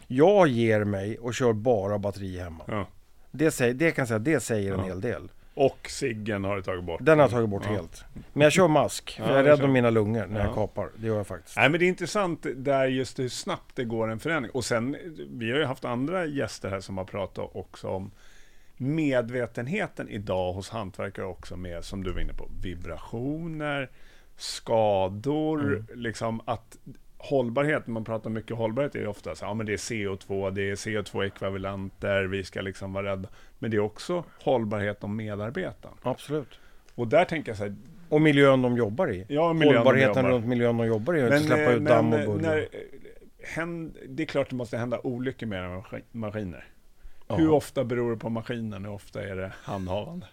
S2: jag ger mig och kör bara batteri hemma.
S3: Ja.
S2: Det, säger, det kan säga, det säger en
S3: Ja.
S2: hel del.
S3: Och ciggen har du tagit bort.
S2: Den har jag tagit bort
S3: Ja.
S2: helt. Men jag kör mask, för
S3: Ja,
S2: jag är rädd om mina lungor när
S3: Ja.
S2: jag kapar. Det gör jag faktiskt.
S3: Nej men det är intressant där just hur snabbt det går en förändring. Och sen, vi har ju haft andra gäster här som har pratat också om medvetenheten idag hos hantverkare också med, som du var inne på, vibrationer, skador,
S2: Mm.
S3: liksom att hållbarhet, man pratar mycket hållbarhet är det ofta så ja men det är CO2, det är CO2-ekvivalenter, vi ska liksom vara rädda. Men det är också hållbarhet om medarbetaren.
S2: Absolut.
S3: Och där tänker jag så här,
S2: Och miljön de jobbar i.
S3: ja miljön de
S2: Hållbarheten
S3: jobbar.
S2: runt miljön de jobbar i. att inte släppa
S3: eh,
S2: ut damm och
S3: eh,
S2: buller.
S3: eh, det är klart det måste hända olyckor med era maskiner.
S2: Ja.
S3: Hur ofta beror det på maskinen? Hur ofta är det handhavande?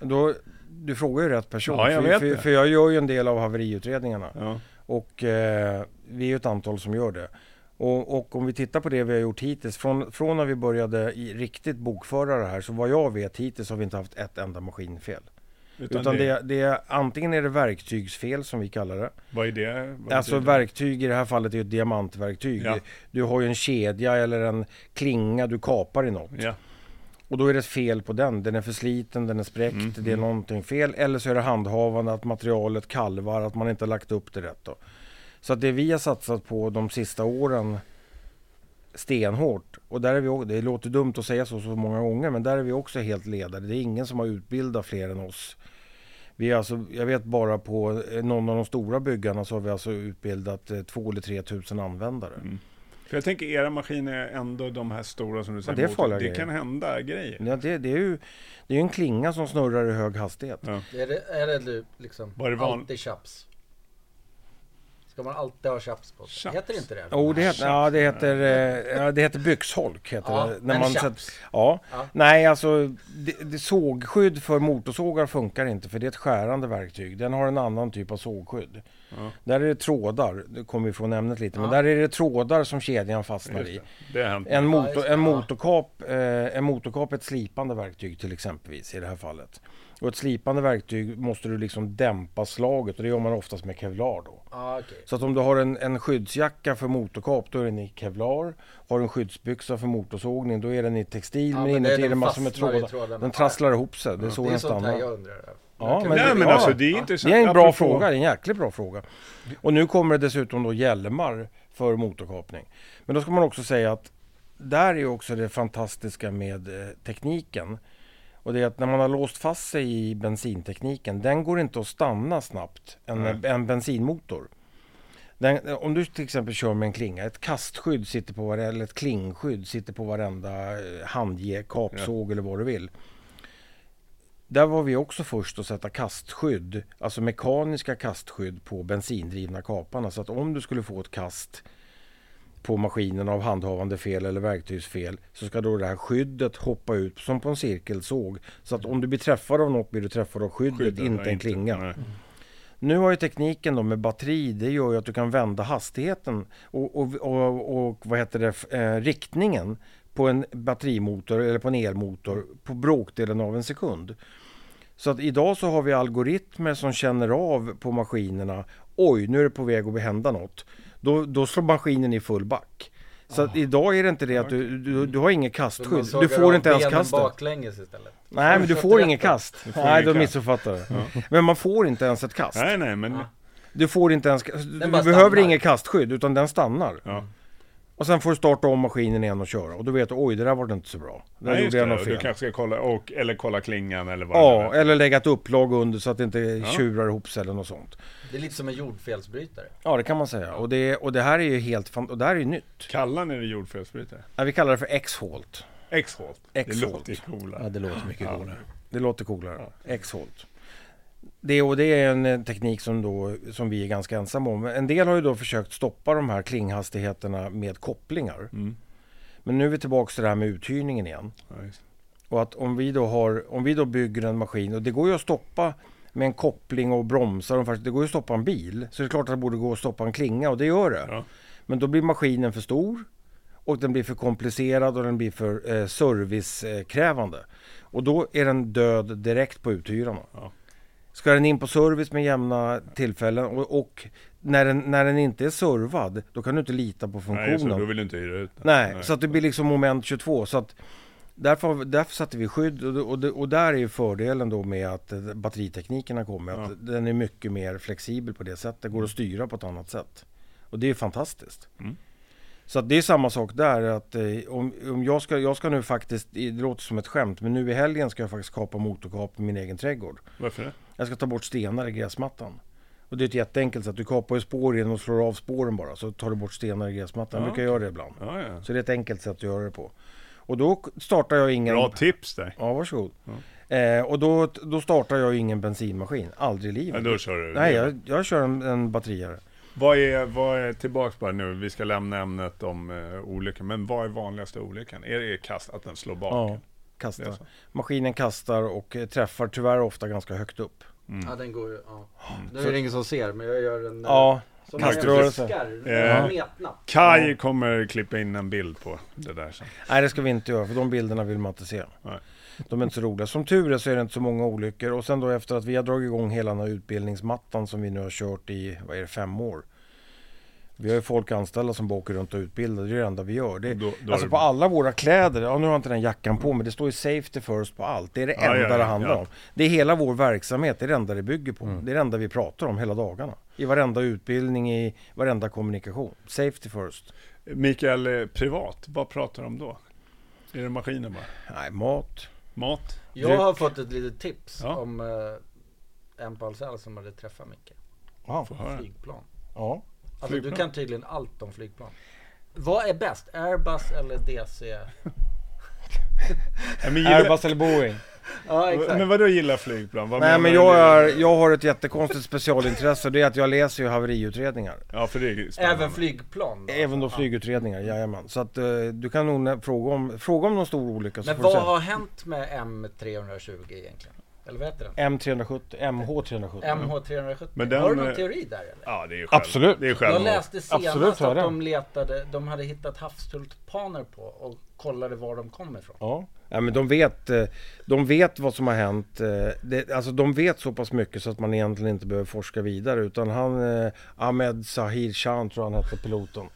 S2: Då, du frågar ju rätt person.
S3: Ja, jag
S2: för, för, för jag gör ju en del av haveriutredningarna.
S3: Ja.
S2: Och eh, vi är ju ett antal som gör det. Och, och om vi tittar på det vi har gjort hittills, från, från när vi började i riktigt bokföra det här, så vad jag vet hittills har vi inte haft ett enda maskinfel.
S3: Utan,
S2: Utan
S3: det,
S2: det, är antingen är det verktygsfel som vi kallar det.
S3: vad är det? Vad
S2: Alltså
S3: betyder
S2: verktyg i det här fallet är ju ett diamantverktyg.
S3: Ja.
S2: Du har ju en kedja eller en klinga du kapar i något.
S3: Ja.
S2: Och då är det fel på den. Den är för sliten, den är spräckt,
S3: Mm,
S2: det är
S3: mm.
S2: någonting fel. Eller så är det handhavande, att materialet kalvar, att man inte lagt upp det rätt. Då. Så att det vi har satsat på de sista åren stenhårt. Och där är vi, det låter dumt att säga så så många gånger, men där är vi också helt ledare. Det är ingen som har utbildat fler än oss. Vi är alltså, jag vet bara på eh, någon av de stora byggarna så har vi alltså utbildat eh, två eller tre tusen användare.
S3: Mm. För jag tänker era maskiner är ändå de här stora som du säger.
S2: det är farliga
S3: det
S2: grejer.
S3: kan hända grejer.
S2: Ja, det, det är ju det är ju en klinga som snurrar i hög hastighet.
S3: Ja.
S1: Är det, är det du liksom
S3: Var det van-
S1: alltid chaps? Ska man alltid ha chaps på sig?
S3: Chaps?
S1: Heter det inte det?
S2: Oh, det heter, ja, det heter, eh, ja, det heter byxholk. Heter
S1: Ja,
S2: det,
S1: men
S2: sätter-
S1: chaps.
S2: ja.
S1: Ja.
S2: Nej, alltså det, det, sågskydd för motorsågar funkar inte för det är ett skärande verktyg. Den har en annan typ av sågskydd.
S3: Ja.
S2: Där är det trådar, det kommer ifrån ämnet lite, men
S1: Ja.
S2: där är det trådar som kedjan fastnar
S3: Just
S2: i.
S3: det. det.
S2: En, motor,
S1: det,
S2: en, motorkap, eh, en motorkap är ett slipande verktyg till exempelvis i det här fallet. Och ett slipande verktyg måste du liksom dämpa slaget och det gör man oftast med kevlar då.
S1: Ah, okej.
S2: Så att om du har en, en skyddsjacka för motorkap då är den i kevlar. Har du en skyddsbyxa för motorsågning då är den i textil
S1: Ja,
S2: men
S1: men det-
S2: inuti är det
S1: den
S2: massor med trådar. Den trasslar ihop sig, det är så
S1: Det är
S2: den
S1: sånt här
S2: stannar.
S1: jag undrar.
S2: Ja, men
S3: Nej men
S2: ja,
S3: alltså det är
S1: ja.
S3: intressant.
S2: Det är en bra
S3: Apropå-
S2: fråga, det är en jäkligt bra fråga. Och nu kommer det dessutom då hjälmar för motorkapning. Men då ska man också säga att där är också det fantastiska med eh, tekniken. Och det är att när man har låst fast sig i bensintekniken, den går inte att stanna snabbt, en, en bensinmotor. Den, om du till exempel kör med en klinga, ett kastskydd sitter på varenda, eller ett klingskydd sitter på varenda eh, handge, kapsåg eller vad du vill. Där var vi också först att sätta kastskydd, alltså mekaniska kastskydd på bensindrivna kaparna. Så att om du skulle få ett kast på maskinen av handhavande fel eller verktygsfel så ska då det här skyddet hoppa ut som på en cirkelsåg. Så att om du blir träffad av något blir du träffad av skyddet,
S3: Skyddet,
S2: inte en klinga.
S3: nej.
S2: Nu har ju tekniken då med batteri, det gör ju att du kan vända hastigheten och, och, och, och vad heter det, eh, riktningen på en batterimotor eller på en elmotor på bråkdelen av en sekund. Så att idag så har vi algoritmer som känner av på maskinerna, oj nu är det på väg att hända något. Då, då slår maskinen i full back. Så att idag är det inte det att du, du, du har inget kastskydd. Du får inte ens kastet.
S1: baklänges istället.
S2: Nej men du får inget kast.
S3: får
S2: Nej då missuppfattar du. Men man får inte ens ett kast.
S3: Nej nej men...
S1: Ja.
S2: Du får inte ens, du behöver
S1: stannar.
S2: inget kastskydd utan den stannar.
S3: Ja.
S2: Och sen får du starta om maskinen igen och köra. Och då vet du, oj det där var inte så bra. Där
S3: Nej,
S2: gjorde jag
S3: det.
S2: något
S3: Och Du
S2: fel.
S3: kanske ska kolla, och, eller kolla klingan eller vad det
S2: Ja,
S3: är.
S2: eller lägga ett upplag under så att det inte
S3: Ja.
S2: tjurar ihop sig eller något sånt.
S1: Det är lite som en jordfelsbrytare.
S2: Ja, det kan man säga. Och det, och det här är ju helt fan, och det här är ju nytt.
S3: Kallar ni det jordfelsbrytare?
S2: Ja, vi kallar det för X-Holt.
S3: X-Holt. Det låter coolare.
S4: Ja, det låter mycket
S3: Ja.
S4: coolare.
S2: Det låter coolare. X-Holt. Det, och det är en eh, teknik som, då, som vi är ganska ensamma om. En del har ju då försökt stoppa de här klinghastigheterna med kopplingar.
S3: Mm.
S2: Men nu är vi tillbaka till det här med uthyrningen igen.
S3: Just.
S2: Och att om vi då har, om vi då bygger en maskin och det går ju att stoppa med en koppling och bromsar och det går ju att stoppa en bil. Så det är klart att det borde gå att stoppa en klinga och det gör det.
S3: Ja.
S2: Men då blir maskinen för stor och den blir för komplicerad och den blir för eh, servicekrävande. Och då är den död direkt på uthyrarna.
S3: Ja.
S2: Ska den in på service med jämna tillfällen och, och när, den, när den inte är servad då kan du inte lita på funktionen.
S3: Nej, så då vill du inte hyra ut den.
S2: Nej, så att det blir liksom moment 22. Så att Därför, därför satte vi skydd och, och, och där är ju fördelen då med att eh, batteritekniken har kommit. Att
S3: Ja.
S2: Den är mycket mer flexibel på det sättet. Det går att styra på ett annat sätt. Och det är fantastiskt.
S3: Mm.
S2: Så att det är samma sak där. Att, eh, om, om jag, ska, jag ska nu faktiskt, det låter som ett skämt, men nu i helgen ska jag faktiskt kapa motorkap i min egen trädgård.
S3: Varför det?
S2: Jag ska ta bort stenar i gräsmattan. Och det är ett jätteenkelt sätt. Du kapar ju spår genom att slå av spåren bara. Så tar du bort stenar i gräsmattan. Jag
S3: Ja,
S2: brukar göra det ibland.
S3: Ja, ja.
S2: Så det är ett enkelt sätt att göra det på. Och då startar jag ingen...
S3: Bra tips där.
S2: Ja, varsågod. Eh, och då, då startar jag ingen bensinmaskin. Aldrig i livet.
S3: Ja, då kör du.
S2: Nej, jag, jag kör en, en batteriare.
S3: Vad är, vad är, tillbaks bara nu, vi ska lämna ämnet om uh, olyckan, men vad är vanligaste olyckan? Är det kast, att den slår bak?
S2: Ja, kastar. Maskinen kastar och eh, träffar tyvärr ofta ganska högt upp.
S3: Mm.
S1: Ja den går ju, ja. Nu är det ingen som ser men jag gör en... eh,
S2: Ja,
S1: som
S2: kaströrelse.
S1: fiskar,
S3: Ja. Kai kommer klippa in en bild på det där sen.
S2: nej det ska vi inte göra för de bilderna vill man inte se.
S3: Nej.
S2: De är inte så roliga. Som tur är så är det inte så många olyckor. Och sen då efter att vi har dragit igång hela den här utbildningsmattan som vi nu har kört i, vad är det, fem år. Vi har ju folk anställda som bara åker runt och utbildar. Det är det enda vi gör. Det,
S3: Då, då
S2: Alltså på alla våra kläder, ja nu har jag inte den jackan på men det står ju safety first på allt. Det är det enda
S3: ja, ja,
S2: det handlar
S3: ja.
S2: om. Det är hela vår verksamhet, det är det enda det bygger på.
S3: Mm.
S2: Det är det enda vi pratar om hela dagarna. I varenda utbildning, i varenda kommunikation. Safety first.
S3: Mikael, eh, privat, vad pratar du om då? Är det maskinen bara?
S2: Nej, mat.
S3: Mat?
S1: Jag
S2: Dryck.
S1: har fått ett litet tips
S3: Ja.
S1: om eh, en på som hade träffat Micke.
S2: Ja.
S3: Får höra.
S1: Flygplan.
S2: ja.
S1: Alltså du kan tydligen allt om flygplan. Vad är bäst? Airbus eller DC?
S3: Ja,
S2: Airbus eller Boeing?
S1: Ja exakt.
S3: men vadå gillar flygplan? Vad
S2: Nej men jag, är, jag har ett jättekonstigt specialintresse. Det är att jag läser ju haveriutredningar.
S3: Ja, för det är spännande.
S1: Även flygplan? Då?
S2: Även då flygutredningar, jajamän. Så att eh, du kan nog fråga om, fråga om någon stor olycka
S1: Men vad har hänt med M320 egentligen? Eller vad heter den?
S2: M370, MH370.
S1: MH370?
S3: Men den,
S1: har du någon
S3: eh,
S1: teori där eller?
S3: Ja, det är ju själv,
S2: Absolut.
S3: Det är
S1: Jag
S3: självmål.
S1: läste senast
S2: Absolut,
S1: att
S2: jag
S1: de letade, de hade hittat havstulpaner på och kollade var de kom ifrån.
S2: Ja. ja, men de vet, eh, de vet vad som har hänt. eh, Det, alltså de vet så pass mycket så att man egentligen inte behöver forska vidare. Utan han, Ahmed Sahir Khan tror han hette piloten.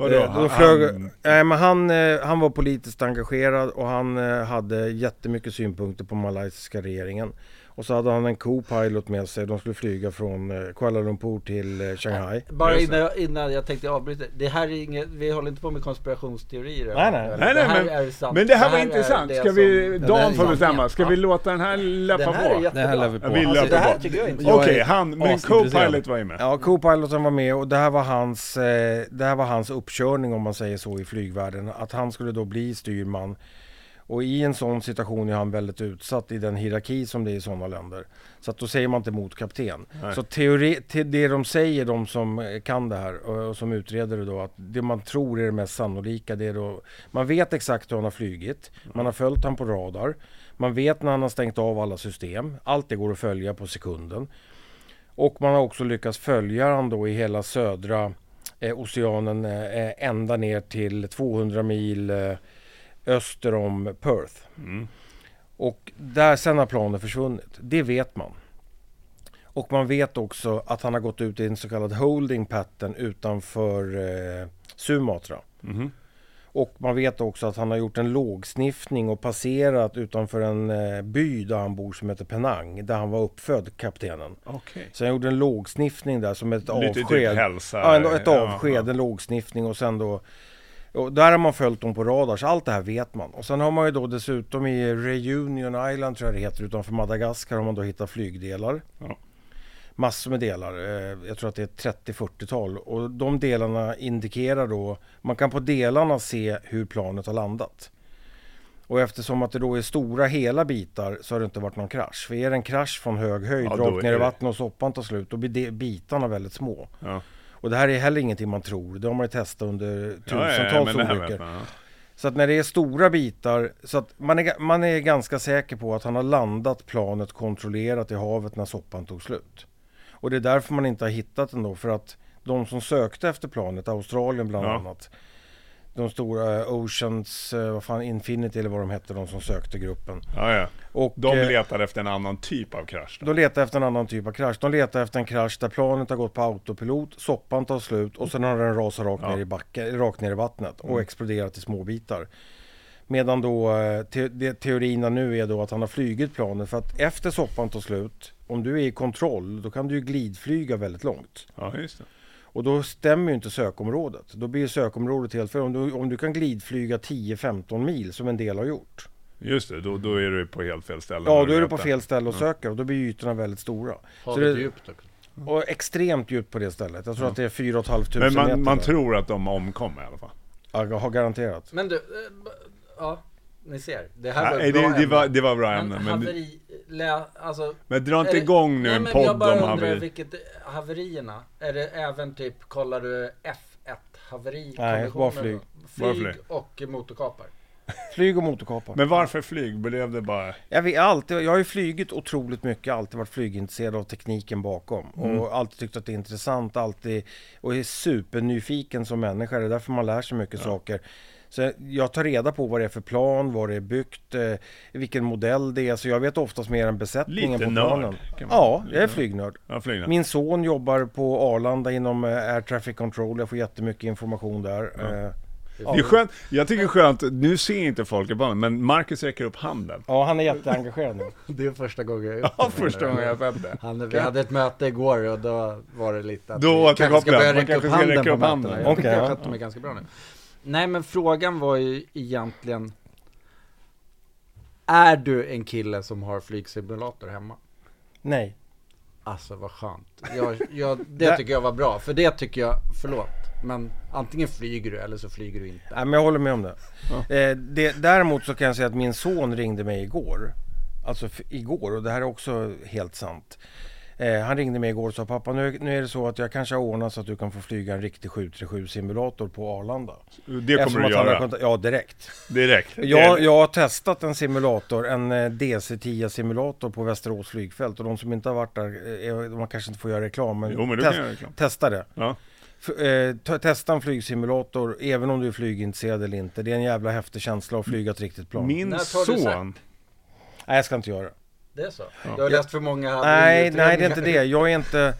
S3: Vadå?
S2: Eh, flög,
S3: han-
S2: nej, men han, eh, han var politiskt engagerad och han eh, hade jättemycket synpunkter på malaysiska regeringen. Och så hade han en co-pilot med sig. De skulle flyga från eh, Kuala Lumpur till eh, Shanghai.
S1: Bara
S3: det.
S1: innan jag, innan jag tänkte avbryta. Det här är inget, vi håller inte på med konspirationsteorier.
S2: Nej, nej.
S3: Nej,
S1: det
S3: nej,
S1: här
S3: men,
S1: är sant.
S3: men det här var
S1: är
S3: intressant.
S1: det
S3: Ska vi, Dan får bestämma. Ska vi låta den här löpa
S1: Den här
S3: på?
S4: Det här lär vi på.
S3: Vill
S1: Alltså, det här tycker jag intressant.
S3: Okej,
S4: är
S3: han, men co-pilot var ju med.
S2: Ja, co-piloten var med och det här var hans, eh, det här var hans uppkörning om man säger så i flygvärlden. Att han skulle då bli styrman. Och i en sån situation är han väldigt utsatt i den hierarki som det är i sådana länder. Så att då säger man inte mot kapten.
S3: Nej.
S2: Så teori, te, det de säger, de som eh, kan det här och, och som utreder det då, att det man tror är det mest sannolika, det är då, man vet exakt hur han har flygit, man har följt han på radar, man vet när han har stängt av alla system, allt det går att följa på sekunden. Och man har också lyckats följa han då i hela södra eh, oceanen eh, ända ner till 200 mil eh, öster om Perth.
S3: Mm.
S2: Och där sen har planen försvunnit. Det vet man. Och man vet också att han har gått ut i en så kallad holding pattern utanför eh, Sumatra.
S3: Mhm.
S2: Och man vet också att han har gjort en lågsniffning och passerat utanför en eh, by där han bor som heter Penang. Där han var uppfödd, kaptenen.
S3: Okej.
S2: Så han gjorde en lågsniffning där som ett
S3: Lite typ
S2: avsked.
S3: hälsa.
S2: Ja, en- ett
S3: Ja,
S2: avsked,
S3: ja.
S2: en lågsniffning och sen då och där har man följt dem på radar, så allt det här vet man. Och sen har man ju då dessutom i Reunion Island, tror jag det heter, utanför Madagaskar har man då hittat flygdelar.
S3: Ja.
S2: Massor med delar, eh, jag tror att det är 30-40-tal. Och de delarna indikerar då, man kan på delarna se hur planet har landat. Och eftersom att det då är stora hela bitar så har det inte varit någon krasch. För är det en krasch från hög höjd,
S3: Ja,
S2: rakt ner i vattnet och soppan tar slut, då blir bitarna väldigt små.
S3: Ja.
S2: Och det här är heller ingenting man tror. Det har man ju testat under
S3: Ja, ja, ja,
S2: tusentals olyckor. Så att när det är stora bitar, så att man är, man är ganska säker på att han har landat planet kontrollerat i havet när soppan tog slut. Och det är därför man inte har hittat den då, för att de som sökte efter planet, Australien bland
S3: Ja.
S2: annat, de stora Oceans, eh, vad fan, Infinity eller vad de hette, de som sökte gruppen.
S3: Ja, ja.
S2: Och,
S3: De
S2: eh,
S3: letar efter en annan typ av krasch. Då.
S2: de letar efter en annan typ av krasch. De letar efter en krasch där planet har gått på autopilot, soppan tar slut och sen har den rasat rakt,
S3: Ja.
S2: ner, i backen, rakt ner i vattnet och
S3: Mm.
S2: exploderat i små bitar. Medan då eh, te, det, teorierna nu är då att han har flugit planet för att efter soppan tar slut, om du är i kontroll, då kan du ju glidflyga väldigt långt.
S3: Ja, just det.
S2: Och då stämmer ju inte sökområdet. Då blir sökområdet helt fel. Om du, om du kan glidflyga 10-15 mil som en del har gjort.
S3: Just det, då, då är du på helt fel ställe.
S2: Ja, då är du på
S3: det.
S2: fel ställe och söker och då blir ytorna väldigt stora.
S1: Havet
S2: det-
S1: är djupt också.
S2: Och extremt djupt på det stället. Jag tror
S3: Ja.
S2: att det är 4 500
S3: Men
S2: meter.
S3: man, man
S2: där.
S3: tror att de omkom i alla fall.
S2: Ja, jag har garanterat.
S1: Men du, eh, ja, ni ser. Det här var ett bra
S3: det, det, var, det var bra
S1: Men
S3: ämne. Men,
S1: haveri, lä, alltså,
S3: men dra inte
S1: det-
S3: igång nu
S1: nej,
S3: en
S1: men jag
S3: podd
S1: bara
S3: om
S1: undrar
S3: haveri.
S1: vilket haverierna, är det även typ, kollar du F1 haveri?
S2: Nej, bara flyg.
S3: Bara
S1: Flyg
S3: flyg.
S1: och motorkapar.
S2: Flyg och motorkapar.
S3: Men varför flyg? Blev det bara...
S2: Jag, vet, alltid, jag har ju flygit otroligt mycket, alltid varit flygintresserad av tekniken bakom.
S3: Mm.
S2: Och alltid tyckt att det är intressant, alltid, och är supernyfiken som människa. Det är därför man lär sig mycket saker. Så jag tar reda på vad det är för plan, vad det är byggt, eh, vilken modell det är. Så jag vet oftast mer än besättningen
S3: Lite
S2: på
S3: nörd,
S2: planen.
S3: kan man-
S2: Ja, jag är
S3: lite-
S2: flygnörd.
S3: Ja, flyg
S2: Min son jobbar på Arlanda inom eh, Air Traffic Control. Jag får jättemycket information där.
S3: Ja.
S2: Eh,
S3: Det är skönt. Jag tycker det är skönt, nu ser inte folk i banan, men Marcus räcker upp handen.
S2: Ja, han är jätteengagerad nu. <laughs>
S1: Det är första gången jag är
S3: Ja, första gången jag sett det.
S1: Han, vi hade ett möte igår och då var det lite att
S3: Då
S1: vi kanske ska börja räcka upp handen
S3: räcka
S1: på
S3: upp
S1: mötena.
S3: handen.
S1: Jag tycker
S2: Okej,
S1: jag
S2: ja.
S1: skötte mig ganska bra nu. Nej men frågan var ju egentligen Är du en kille som har flygsimulator hemma?
S2: Nej.
S1: Alltså vad skönt. Jag, jag, <laughs> det tycker jag var bra, för det tycker jag, förlåt. Men antingen flyger du eller så flyger du inte.
S2: Nej, men jag håller med om det. Eh, det. Däremot så kan jag säga att min son ringde mig igår. Alltså igår och det här är också helt sant. Eh, han ringde mig igår och sa pappa nu, nu är det så att jag kanske har ordnat så att du kan få flyga en riktig 737 simulator på Arlanda.
S3: Det
S2: Eftersom
S3: kommer du göra.
S2: kontakt- Ja direkt.
S3: Direkt.
S2: Jag, jag har testat en simulator, en eh, DC-10 simulator på Västerås flygfält och de som inte har varit där, eh, man kanske inte får göra reklam men,
S3: Jo, men du
S2: test-
S3: kan göra reklam.
S2: testa det.
S3: Ja.
S2: F- eh, ta- testa en flygsimulator, även om du är flygintresserad eller inte. Det är en jävla häftig känsla att flyga ett riktigt plan.
S3: Min son,
S2: Nej, jag ska inte göra det.
S1: Det är så?
S3: Ja.
S1: Du har läst för många
S2: Nej, nej, det är inte det. Jag är inte...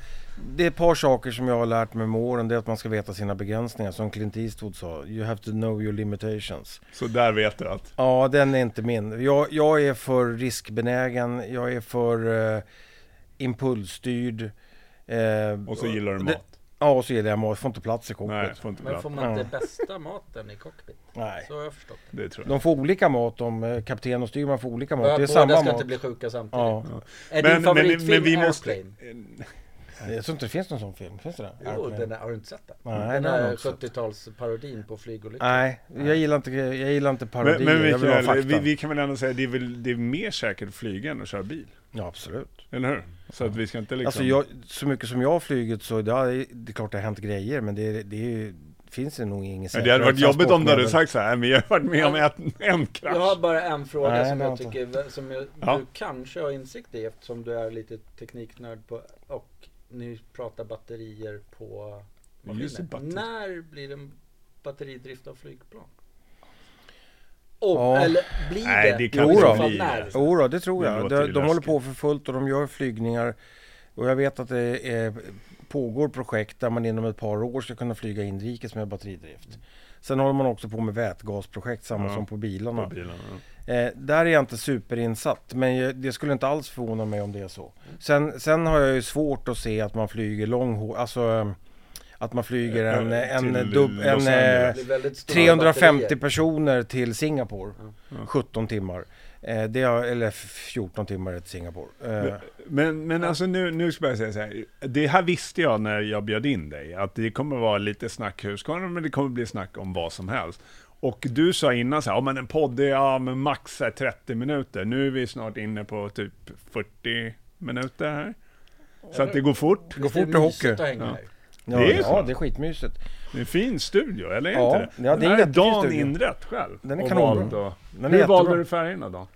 S2: Det är ett par saker som jag har lärt mig med åren. Det är att man ska veta sina begränsningar. Som Clint Eastwood sa. You have to know your limitations.
S3: så där vet du att...
S2: Ja, den är inte min. Jag, jag är för riskbenägen. Jag är för eh, impulsstyrd. Eh,
S3: Och så gillar du
S2: det-
S3: mat.
S2: Ja, och så gillar jag mat. Får inte plats i cockpit.
S3: Nej, får inte
S1: Men får man inte bästa maten i cockpit?
S2: Nej.
S1: Så har jag förstått.
S3: Det tror jag.
S2: De får olika mat. De, eh, kapten och styrman får olika mat. Det är
S1: Båda
S2: samma
S1: ska
S2: mat.
S1: inte bli sjuka samtidigt.
S2: Ja.
S1: Är
S3: Men-
S1: din
S3: men-
S1: favoritfilm
S3: men vi måste-
S1: Airplane?
S2: Jag tror inte det finns någon sån film. Finns det det?
S1: Jo, den är, har du inte sett den?
S2: Nej,
S1: den
S2: sett.
S1: 70-talsparodin på flygolyckor.
S2: Nej, jag gillar inte, jag gillar inte parodier.
S3: Men, men
S2: jag vill ha fakta.
S3: vi, vi kan väl ändå säga det är, väl, det är mer säkert att flyga än att köra bil?
S2: Ja, absolut.
S3: Eller hur? Så att vi ska inte liksom...
S2: Alltså jag, så mycket som jag har flugit så det, har, det är klart det har hänt grejer men det, det är, ju- finns det nog ingen
S3: Men det hade varit jobbigt om du hade sagt så här, men jag har varit med om ett, en krasch.
S1: Jag har bara en fråga
S2: Nej,
S1: som jag tycker som jag,
S3: Ja.
S1: du kanske har insikt i eftersom du är lite tekniknörd på och ni pratar batterier på maskiner.
S3: batteri.
S1: När blir det en batteridrift av flygplan? Och,
S2: Ja.
S1: eller blir
S3: Nej,
S1: det?
S3: det kan bli
S1: när?
S3: det.
S2: Jo då, det tror
S3: Det
S2: jag.
S3: låter
S2: De, de håller på för fullt och de gör flygningar. Och jag vet att det är, pågår projekt där man inom ett par år ska kunna flyga inrikes med batteridrift. Sen håller man också på med vätgasprojekt, samma
S3: Ja,
S2: som på bilarna.
S3: På bilarna. ja.
S2: Eh, där är jag inte superinsatt, men jag, det skulle inte alls förvåna mig om det är så. Sen, sen har jag ju svårt att se att man flyger lång, alltså eh, att man flyger en, en,
S3: till
S2: dub, en
S3: Angeles.
S2: eh,
S1: Det blir väldigt stora
S2: 350
S1: batterier.
S2: personer till Singapore.
S3: Ja.
S2: 17 timmar. Eh, det har, eller 14 timmar till Singapore. Eh,
S3: Men, men alltså nu, nu ska jag säga så här. Det här visste jag när jag bjöd in dig. Att det kommer vara lite snack Husqvarna, men det kommer bli snack om vad som helst. Och du sa innan så här, ja men en podd är ja, men max så här 30 minuter. Nu är vi snart inne på typ 40 minuter här. Så att det går fort.
S2: går
S1: Visst är
S2: fort
S1: det
S2: i hockey.
S1: att hänga
S3: Ja.
S2: Ja,
S3: det är
S2: ja,
S3: så.
S2: det är skitmysigt.
S3: Det är en fin studio, eller är
S2: Ja,
S3: inte det?
S2: ja, det är
S3: Den här Dan
S2: studio.
S3: inrett själv.
S2: Den är kanonbra. Den är
S3: Hur valde du färgerna då?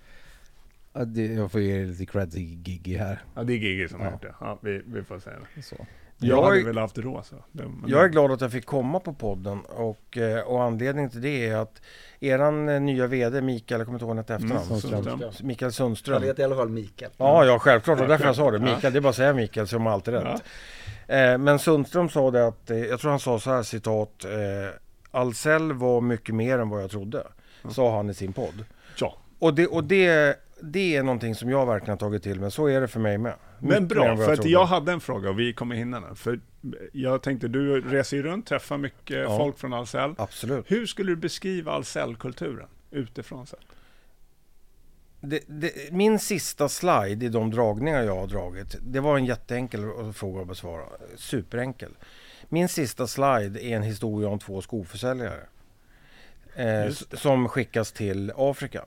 S4: Ja, det, jag får ge lite cred till Giggy här.
S3: Ja, det är Gigi som har
S4: Ja.
S3: gjort det. Ja, vi, vi får säga det.
S4: Så.
S3: Jag,
S2: Jag
S3: hade
S2: är-
S3: väl haft rosa.
S2: Jag är glad att jag fick komma på podden och, eh, och anledningen till det är att eran eh, nya VD Mikael, jag kommer inte ihåg han hette efternamn.
S3: Sundström.
S2: Mikael
S1: Han
S2: Sundström.
S1: heter i alla fall Mikael.
S2: Ja, ja självklart. Och
S3: Ja,
S2: därför jag sa det.
S3: ja.
S2: Mikael, det är bara att säga Mikael så har man alltid rätt. Eh, men Sundström sa det att, jag tror han sa så här citat. Ahlsell var mycket mer än vad jag trodde. sa han i sin podd.
S3: Ja.
S2: Och, det, och det, det är någonting som jag verkligen har tagit till mig. Så är det för mig med.
S3: Men
S2: Mycket
S3: bra, för att
S2: trodde.
S3: jag hade en fråga och vi kommer hinna den. För jag tänkte, du reser ju runt, träffar mycket
S2: Ja.
S3: folk från Ahlsell.
S2: Absolut.
S3: Hur skulle du beskriva Ahlsell-kulturen utifrån sett?
S2: Det, det, min sista slide i de dragningar jag har dragit, det var en jätteenkel fråga att besvara. Superenkel. Min sista slide är en historia om två skoförsäljare. Eh, som skickas till Afrika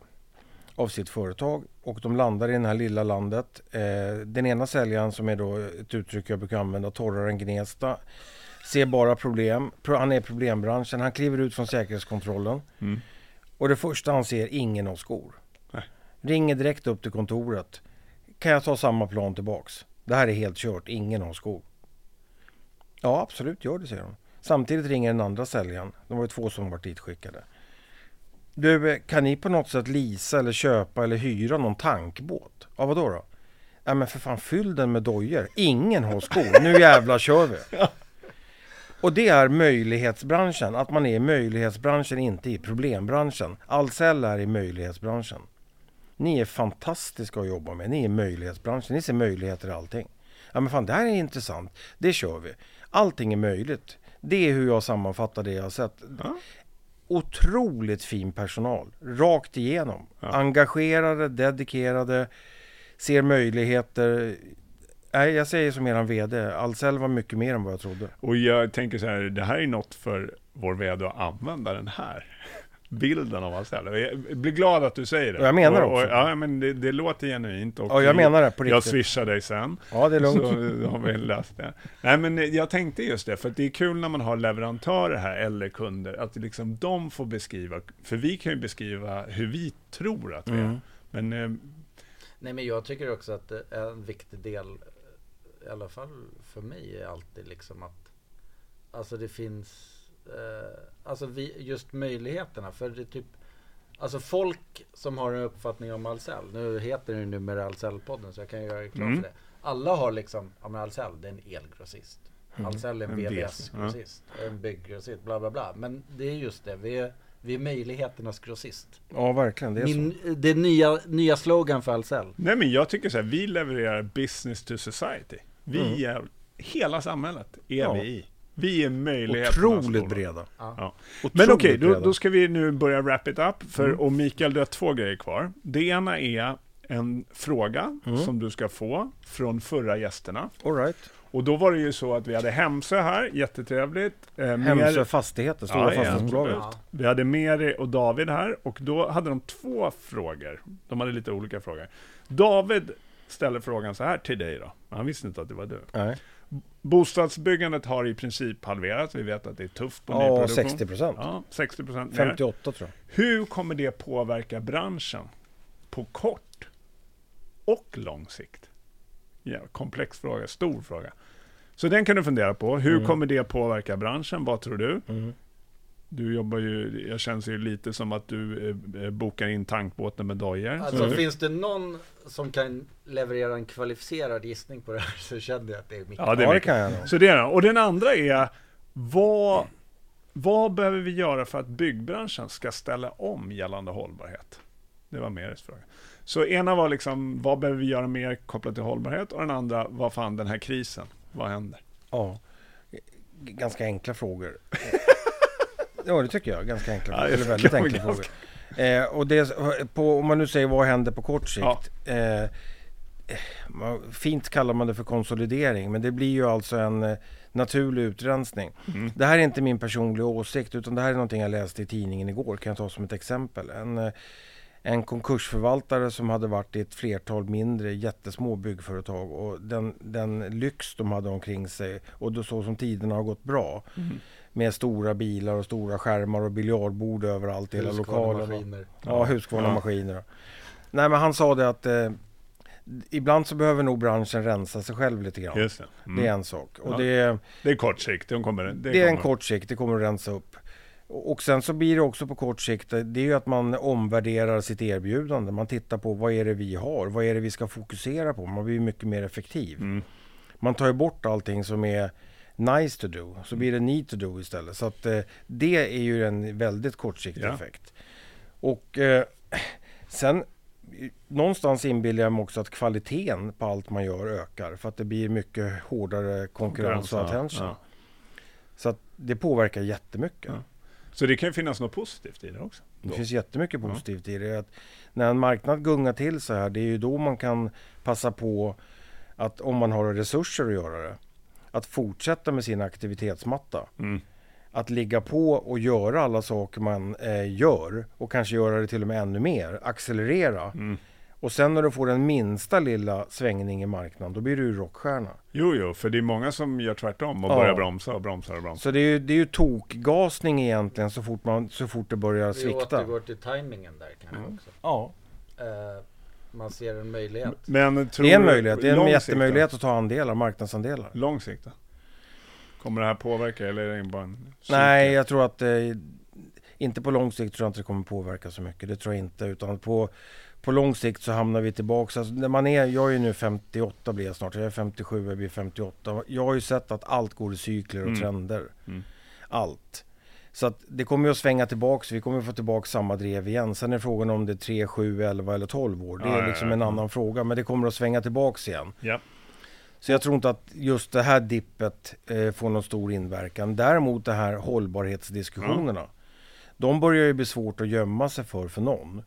S2: av sitt företag och de landar i det här lilla landet. Eh, den ena säljaren som är då ett uttryck jag brukar använda, torrare än Gnesta, ser bara problem. Pro- Han är problembranschen. Han kliver ut från säkerhetskontrollen
S3: Mm.
S2: och det första han ser, ingen har skor.
S3: Nej.
S2: Ringer direkt upp till kontoret. Kan jag ta samma plan tillbaks? Det här är helt kört, ingen har skor. Ja, absolut, gör det, säger de. Samtidigt ringer den andra säljaren. De var ju två som var ditskickade. Du, kan ni på något sätt leasa eller köpa eller hyra någon tankbåt? Ja, vadå då? Ja, men för fan, fyll den med dojor. Ingen har skor. Nu jävlar kör vi. <laughs> Och det är möjlighetsbranschen. Att man är i möjlighetsbranschen, inte i problembranschen. Ahlsell är i möjlighetsbranschen. Ni är fantastiska att jobba med. Ni är i möjlighetsbranschen. Ni ser möjligheter i allting. Ja men fan, det här är intressant. Det kör vi. Allting är möjligt. Det är hur jag sammanfattar det jag har sett.
S3: Ja.
S2: Otroligt fin personal. Rakt igenom.
S3: Ja.
S2: Engagerade, dedikerade, ser möjligheter. Nej, jag säger som eran VD. Ahlsell var mycket mer än vad jag trodde.
S3: Och jag tänker så här, det här är något för vår VD att använda den här bilden av Ahlsell. Och Jag blir glad att du säger det.
S2: Och jag menar
S3: och, och,
S2: också.
S3: Ja, men det, det låter genuint. Och
S2: Ja, jag menar det på
S3: Jag
S2: riktigt.
S3: swishar dig sen.
S2: Ja, det är lugnt.
S3: Så har vi löst det. Nej, men jag tänkte just det, för att det är kul när man har leverantörer här, eller kunder, att liksom de får beskriva, för vi kan ju beskriva hur vi tror att vi är.
S2: Mm.
S3: Men eh,
S1: Nej men jag tycker också att det en viktig del, i alla fall för mig, är alltid liksom att Alltså det finns eh, Alltså vi, just möjligheterna för det är typ Alltså folk som har en uppfattning om Ahlsell, nu heter den ju numera Ahlsell-podden så jag kan göra reklam
S3: Mm.
S1: för det. Alla har liksom, ja men Ahlsell det är en elgrossist. Ahlsell är en
S3: En VVS,
S1: VVS-grossist, en bygggrossist, bla bla bla. Men det är just det, vi är, vi är möjligheternas grossist.
S2: Ja, verkligen. Det är så.
S1: Min, det är nya, nya slogan för Ahlsell.
S3: nej, men jag tycker så här, vi levererar business to society. Vi är, hela samhället är
S2: Ja.
S3: vi i. Vi är möjligheternas
S2: Otroligt breda.
S1: Ja.
S3: Ja.
S2: Otroligt
S3: Men okej, då,
S2: breda.
S3: då ska vi nu börja wrap it up. För,
S2: Mm.
S3: Och Mikael, du har två grejer kvar. Det ena är en fråga
S2: Mm.
S3: som du ska få från förra gästerna.
S2: All right.
S3: Och då var det ju så att vi hade Hemsö här, jättetrevligt. Eh,
S2: Hemsö
S3: Mer-
S2: Fastigheter, Stora
S3: Ja, ja,
S2: fastighetsbolaget.
S3: absolut. Vi hade Meri och David här och då hade de två frågor. De hade lite olika frågor. David ställer frågan så här till dig då. Han visste inte att det var du.
S2: Nej.
S3: Bostadsbyggandet har i princip halverats. Vi vet att det är tufft på
S2: Ja,
S3: nyproduktion.
S2: 60 procent.
S3: Ja, 60 procent ner.
S2: 58 tror jag.
S3: Hur kommer det påverka branschen på kort och lång sikt? Ja, komplex fråga, stor fråga. Så den kan du fundera på. Hur
S2: Mm.
S3: kommer det påverka branschen? Vad tror du?
S2: Mm.
S3: Du jobbar ju, jag känns ju lite som att du eh, bokar in tankbåten med dojor.
S1: Alltså
S3: Så-
S1: finns det någon som kan leverera en kvalificerad gissning på det här så känner jag att det är Micke.
S3: Ja, det är
S2: det
S3: mycket.
S2: kan jag nog.
S3: Så det är. Och den andra är, vad, vad behöver vi göra för att byggbranschen ska ställa om gällande hållbarhet? Det var Meris fråga. Så ena var liksom, vad behöver vi göra mer kopplat till hållbarhet? Och den andra, vad fan den här krisen, vad händer?
S2: Ja. G- Ganska enkla frågor. <laughs> ja, det tycker jag. Ganska enkla
S3: Ja,
S2: frågor.
S3: jag
S2: Eller väldigt enkla frågor. Eh, och det, på, om man nu säger vad händer på kort sikt.
S3: Ja.
S2: Eh, man- fint kallar man det för konsolidering, men det blir ju alltså en eh, naturlig utrensning.
S3: Mm.
S2: Det här är inte min personliga åsikt, utan det här är någonting jag läste i tidningen igår, kan jag ta som ett exempel. En, eh, en konkursförvaltare som hade varit i ett flertal mindre jättesmå byggföretag och den, den lyx de hade omkring sig och då så som tiderna har gått bra
S3: Mm.
S2: Med stora bilar och stora skärmar och biljardbord överallt i hela lokalen. Ja, Husqvarna
S3: Ja.
S2: maskiner. Nej, men han sa det att eh, ibland så behöver nog branschen rensa sig själv lite grann.
S3: Just det. Mm.
S2: Det är en sak. Och
S3: Ja.
S2: det,
S3: Det är kort sikt, de kommer, det,
S2: det är en
S3: kommer.
S2: kort sikt, det kommer att rensa upp. Och och sen så blir det också på kort sikt, det är ju att man omvärderar sitt erbjudande. Man tittar på vad är det vi har, vad är det vi ska fokusera på. Man blir mycket mer effektiv.
S3: Mm.
S2: Man tar ju bort allting som är nice to do, så blir det need to do istället. Så att eh, det är ju en väldigt kortsiktig
S3: Ja.
S2: effekt. Och eh, sen någonstans inbillar jag mig också att kvaliteten på allt man gör ökar. För att det blir mycket hårdare konkurrens och
S3: ja,
S2: attention.
S3: ja.
S2: Så att det påverkar jättemycket.
S3: Ja. Så det kan finnas något positivt i det också.
S2: Det
S3: Då.
S2: finns jättemycket
S3: Ja.
S2: positivt i det. Att när en marknad gungar till så här, det är ju då man kan passa på att om man har resurser att göra det, att fortsätta med sin aktivitetsmatta.
S3: Mm.
S2: Att ligga på och göra alla saker man eh, gör och kanske göra det till och med ännu mer, accelerera.
S3: Mm.
S2: Och sen när du får den minsta lilla svängning i marknaden, då blir du ju rockstjärna.
S3: Jo, jo, för det är många som gör tvärtom och
S2: Ja.
S3: börjar bromsa och bromsar och bromsar.
S2: Så det är ju, det är ju tokgasning egentligen så fort, man, så fort det börjar
S1: Vi
S2: svikta.
S1: återgår till tajmingen där kanske
S3: Mm.
S1: också.
S2: Ja,
S1: Eh, man ser en möjlighet.
S3: Men tror
S2: det är en möjlighet. Det är en jättemöjlighet att ta andelar, marknadsandelar.
S3: Lång sikt då? Kommer det här påverka eller är det bara en
S2: Nej, jag tror att eh, inte på lång sikt tror jag inte det kommer påverka så mycket. Det tror jag inte. Utan på, på lång sikt så hamnar vi tillbaka. Alltså, när man är, jag är ju nu 58 blir jag snart. Jag är 57, jag blir 58. Jag har ju sett att allt går i cykler och
S3: Mm.
S2: trender.
S3: Mm.
S2: Allt. Så att det kommer ju att svänga tillbaks. Vi kommer att få tillbaka samma drev igen. Sen är frågan om det är 3, 7, 11 eller 12 år. Det
S3: Ja,
S2: är liksom
S3: ja.
S2: en annan fråga. Men det kommer att svänga tillbaks igen. Så jag tror inte att just det här dippet eh, får någon stor inverkan. Däremot det här hållbarhetsdiskussionerna. De börjar ju bli svårt att gömma sig för för någon.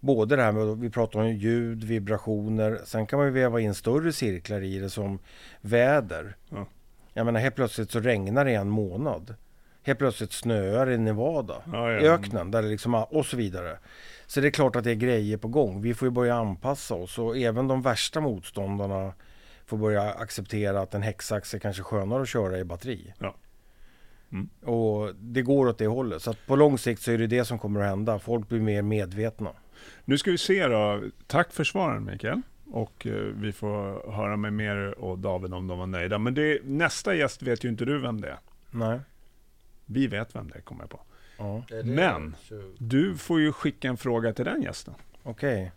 S2: Både det här med, vi pratar om ljud, vibrationer. Sen kan man ju väva in större cirklar i det som väder.
S3: Ja.
S2: Jag menar helt plötsligt så regnar det i en månad. Helt plötsligt snöar i Nevada.
S3: Ja, ja.
S2: I öknen där det liksom, och så vidare. Så det är klart att det är grejer på gång. Vi får ju börja anpassa oss och även de värsta motståndarna får börja acceptera att en häcksax är kanske skönare att köra i batteri.
S3: Ja. Mm.
S2: Och det går åt det hållet. Så på lång sikt så är det det som kommer att hända. Folk blir mer medvetna.
S3: Nu ska vi se då. Tack för svaren Mikael. Och eh, vi får höra med mer och David om de var nöjda. Men det, nästa gäst vet ju inte du vem det är.
S2: Nej.
S3: Vi vet vem det kommer jag på.
S2: Ja,
S3: Men-
S1: 20?
S3: Du får ju skicka en fråga till den gästen.
S2: okej.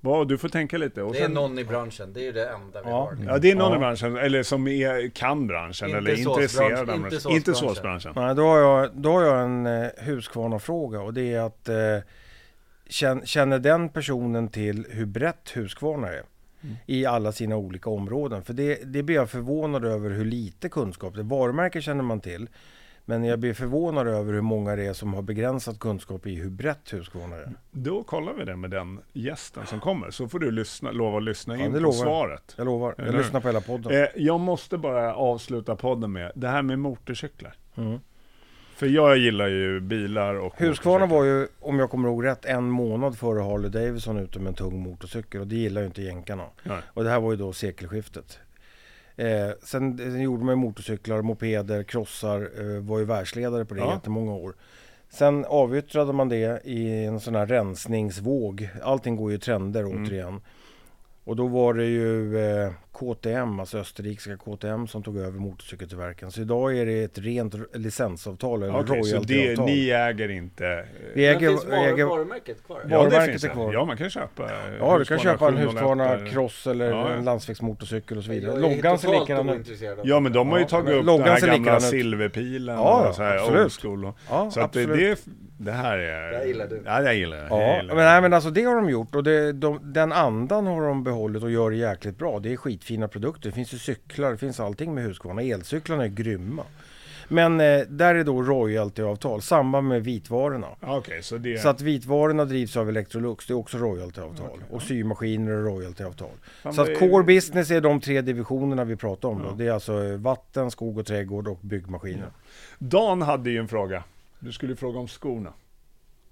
S3: Vad, du får tänka lite. Och
S1: Det är
S3: sen,
S1: någon i branschen, det är ju det enda vi
S2: Ja.
S1: har.
S3: ja, det är någon
S2: Ja.
S3: i branschen, eller som är, kan branschen,
S1: Inte
S3: eller intresserad av
S1: inte
S3: branschen. Inte
S1: såsbranschen.
S3: såsbranschen.
S2: Nej, då har jag, då har jag en eh, Husqvarna-fråga och det är att eh, känn- känner den personen till hur brett Husqvarna är?
S3: Mm.
S2: I alla sina olika områden. För det, det blir jag förvånad över hur lite kunskap det är. Varumärke känner man till. Men jag blir förvånad över hur många det är som har begränsat kunskap i hur brett Husqvarna är.
S3: Då kollar vi det med den gästen som kommer, så får du lyssna, lova att lyssna
S2: Ja,
S3: in på
S2: lovar
S3: svaret.
S2: Jag lovar,
S3: Eller
S2: jag
S3: hur?
S2: lyssnar på hela podden.
S3: Eh, jag måste bara avsluta podden med det här med motorcyklar.
S2: Mm.
S3: För jag gillar ju bilar och
S2: Husqvarna var ju, om jag kommer ihåg rätt, en månad före Harley Davidson ute med en tung motorcykel och det gillar ju inte jänkarna.
S3: Nej.
S2: Och det här var ju då sekelskiftet. Eh, sen, sen gjorde man motorcyklar, mopeder, krossar, eh, var ju världsledare på det
S3: Ja.
S2: jättemånga år. Sen avyttrade man det i en sån här rensningsvåg. Allting går ju i trender
S3: Mm.
S2: återigen. Och då var det ju eh, KTM, alltså österrikiska KTM som tog över motorcykeltillverkaren. Så idag är det ett rent licensavtal eller
S3: Okej, så det,
S2: royaltyavtal.
S3: ni äger inte... eh,
S2: Vi
S1: Men
S2: äger,
S1: finns var,
S2: äger,
S1: varumärket kvar?
S3: Ja, det
S2: varumärket
S3: finns
S2: är
S3: det.
S2: kvar.
S3: Ja, man kan köpa
S2: Ja, du kan köpa en
S3: 701
S2: Husqvarna
S3: eller-
S2: Cross eller
S3: Ja, ja.
S2: en landsvägsmotorcykel och så vidare. Loggan ser likadan ut.
S3: Ja, men de har ju
S2: Ja,
S3: tagit
S2: men
S3: upp den här
S2: ser
S3: gamla silverpilen
S2: Ja,
S3: och så här
S2: absolut.
S3: Och,
S2: Ja,
S3: så att det,
S2: absolut.
S3: det, det här är...
S1: Det här gillar du.
S3: Ja, det gillar jag.
S2: Ja,
S3: jag gillar
S2: men, nej, men alltså det har de gjort och det, de, den andan har de behållit och gör det jäkligt bra. Det är skitfina produkter. Det finns ju cyklar, det finns allting med Husqvarna. Elcyklarna är grymma. Men eh, där är då royaltyavtal, samma med vitvarorna.
S3: Ja, Okej, så det...
S2: Så att vitvarorna drivs av Electrolux, det är också royaltyavtal. Och symaskiner är royaltyavtal. Så
S3: det
S2: att
S3: är-
S2: core business är de tre divisionerna vi pratar om.
S3: Ja.
S2: Då. Det är alltså eh, vatten, skog och trädgård och byggmaskiner.
S3: Dan hade ju en fråga. Du skulle fråga om skorna.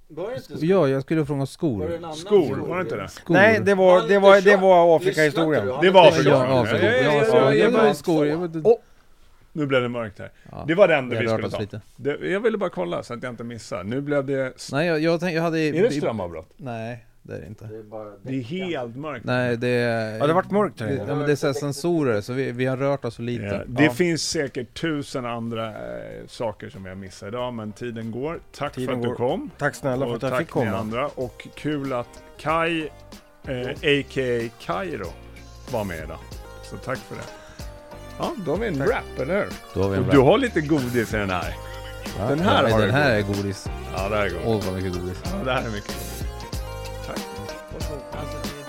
S1: Var det inte
S4: Ja, jag skulle fråga
S1: Var det
S4: skor.
S1: annan
S3: Skor,
S1: fråga?
S3: var det inte det?
S4: skor.
S2: Nej, det var, det var, det var Afrika-historien.
S1: Du?
S3: Det var Afrika.
S4: Ja,
S1: klar.
S4: ja,
S3: Ja, ja, ja,
S4: ja,
S3: ja,
S4: jag
S3: ja,
S4: var
S3: ja.
S4: skor. Jag vet,
S3: Åh! Nu blev det mörkt här.
S4: ja.
S3: Det var det enda
S4: Vi
S3: skulle
S4: oss
S3: ta.
S4: lite.
S3: Det, jag ville bara kolla så att jag inte missar. Nu blev det...
S4: Nej, jag, jag, tänkte, jag hade...
S3: Är det strömavbrott?
S4: Nej, det är det inte.
S1: Det är bara
S3: Det är helt mörkt.
S4: Nej, det är...
S2: Ja, det har varit mörkt här
S4: det,
S2: inne.
S4: ja, men det är så här sensorer, så vi, vi har rört oss så lite.
S3: Ja, det
S2: Ja.
S3: finns säkert tusen andra eh, saker som jag missar idag, men tiden går. Tack
S2: Tiden
S3: för att du
S2: går.
S3: kom.
S2: Tack snälla för att jag
S3: tack
S2: fick
S3: ni
S2: komma.
S3: andra. Och kul att Kai, eh, a.k.a. Kairo, var med idag. Så tack för det. Ja, då har vi en
S2: Tack.
S3: rap, eller hur?
S4: Då har vi en
S3: du har lite godis i den här.
S4: Ja,
S3: den här
S4: ja,
S3: har
S4: Den
S3: du
S4: här är godis.
S3: Ja, det här är gott.
S4: Åh, vad mycket godis.
S3: Ja, det här är mycket gott. Tack.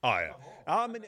S3: Ah, ja. Ja, men...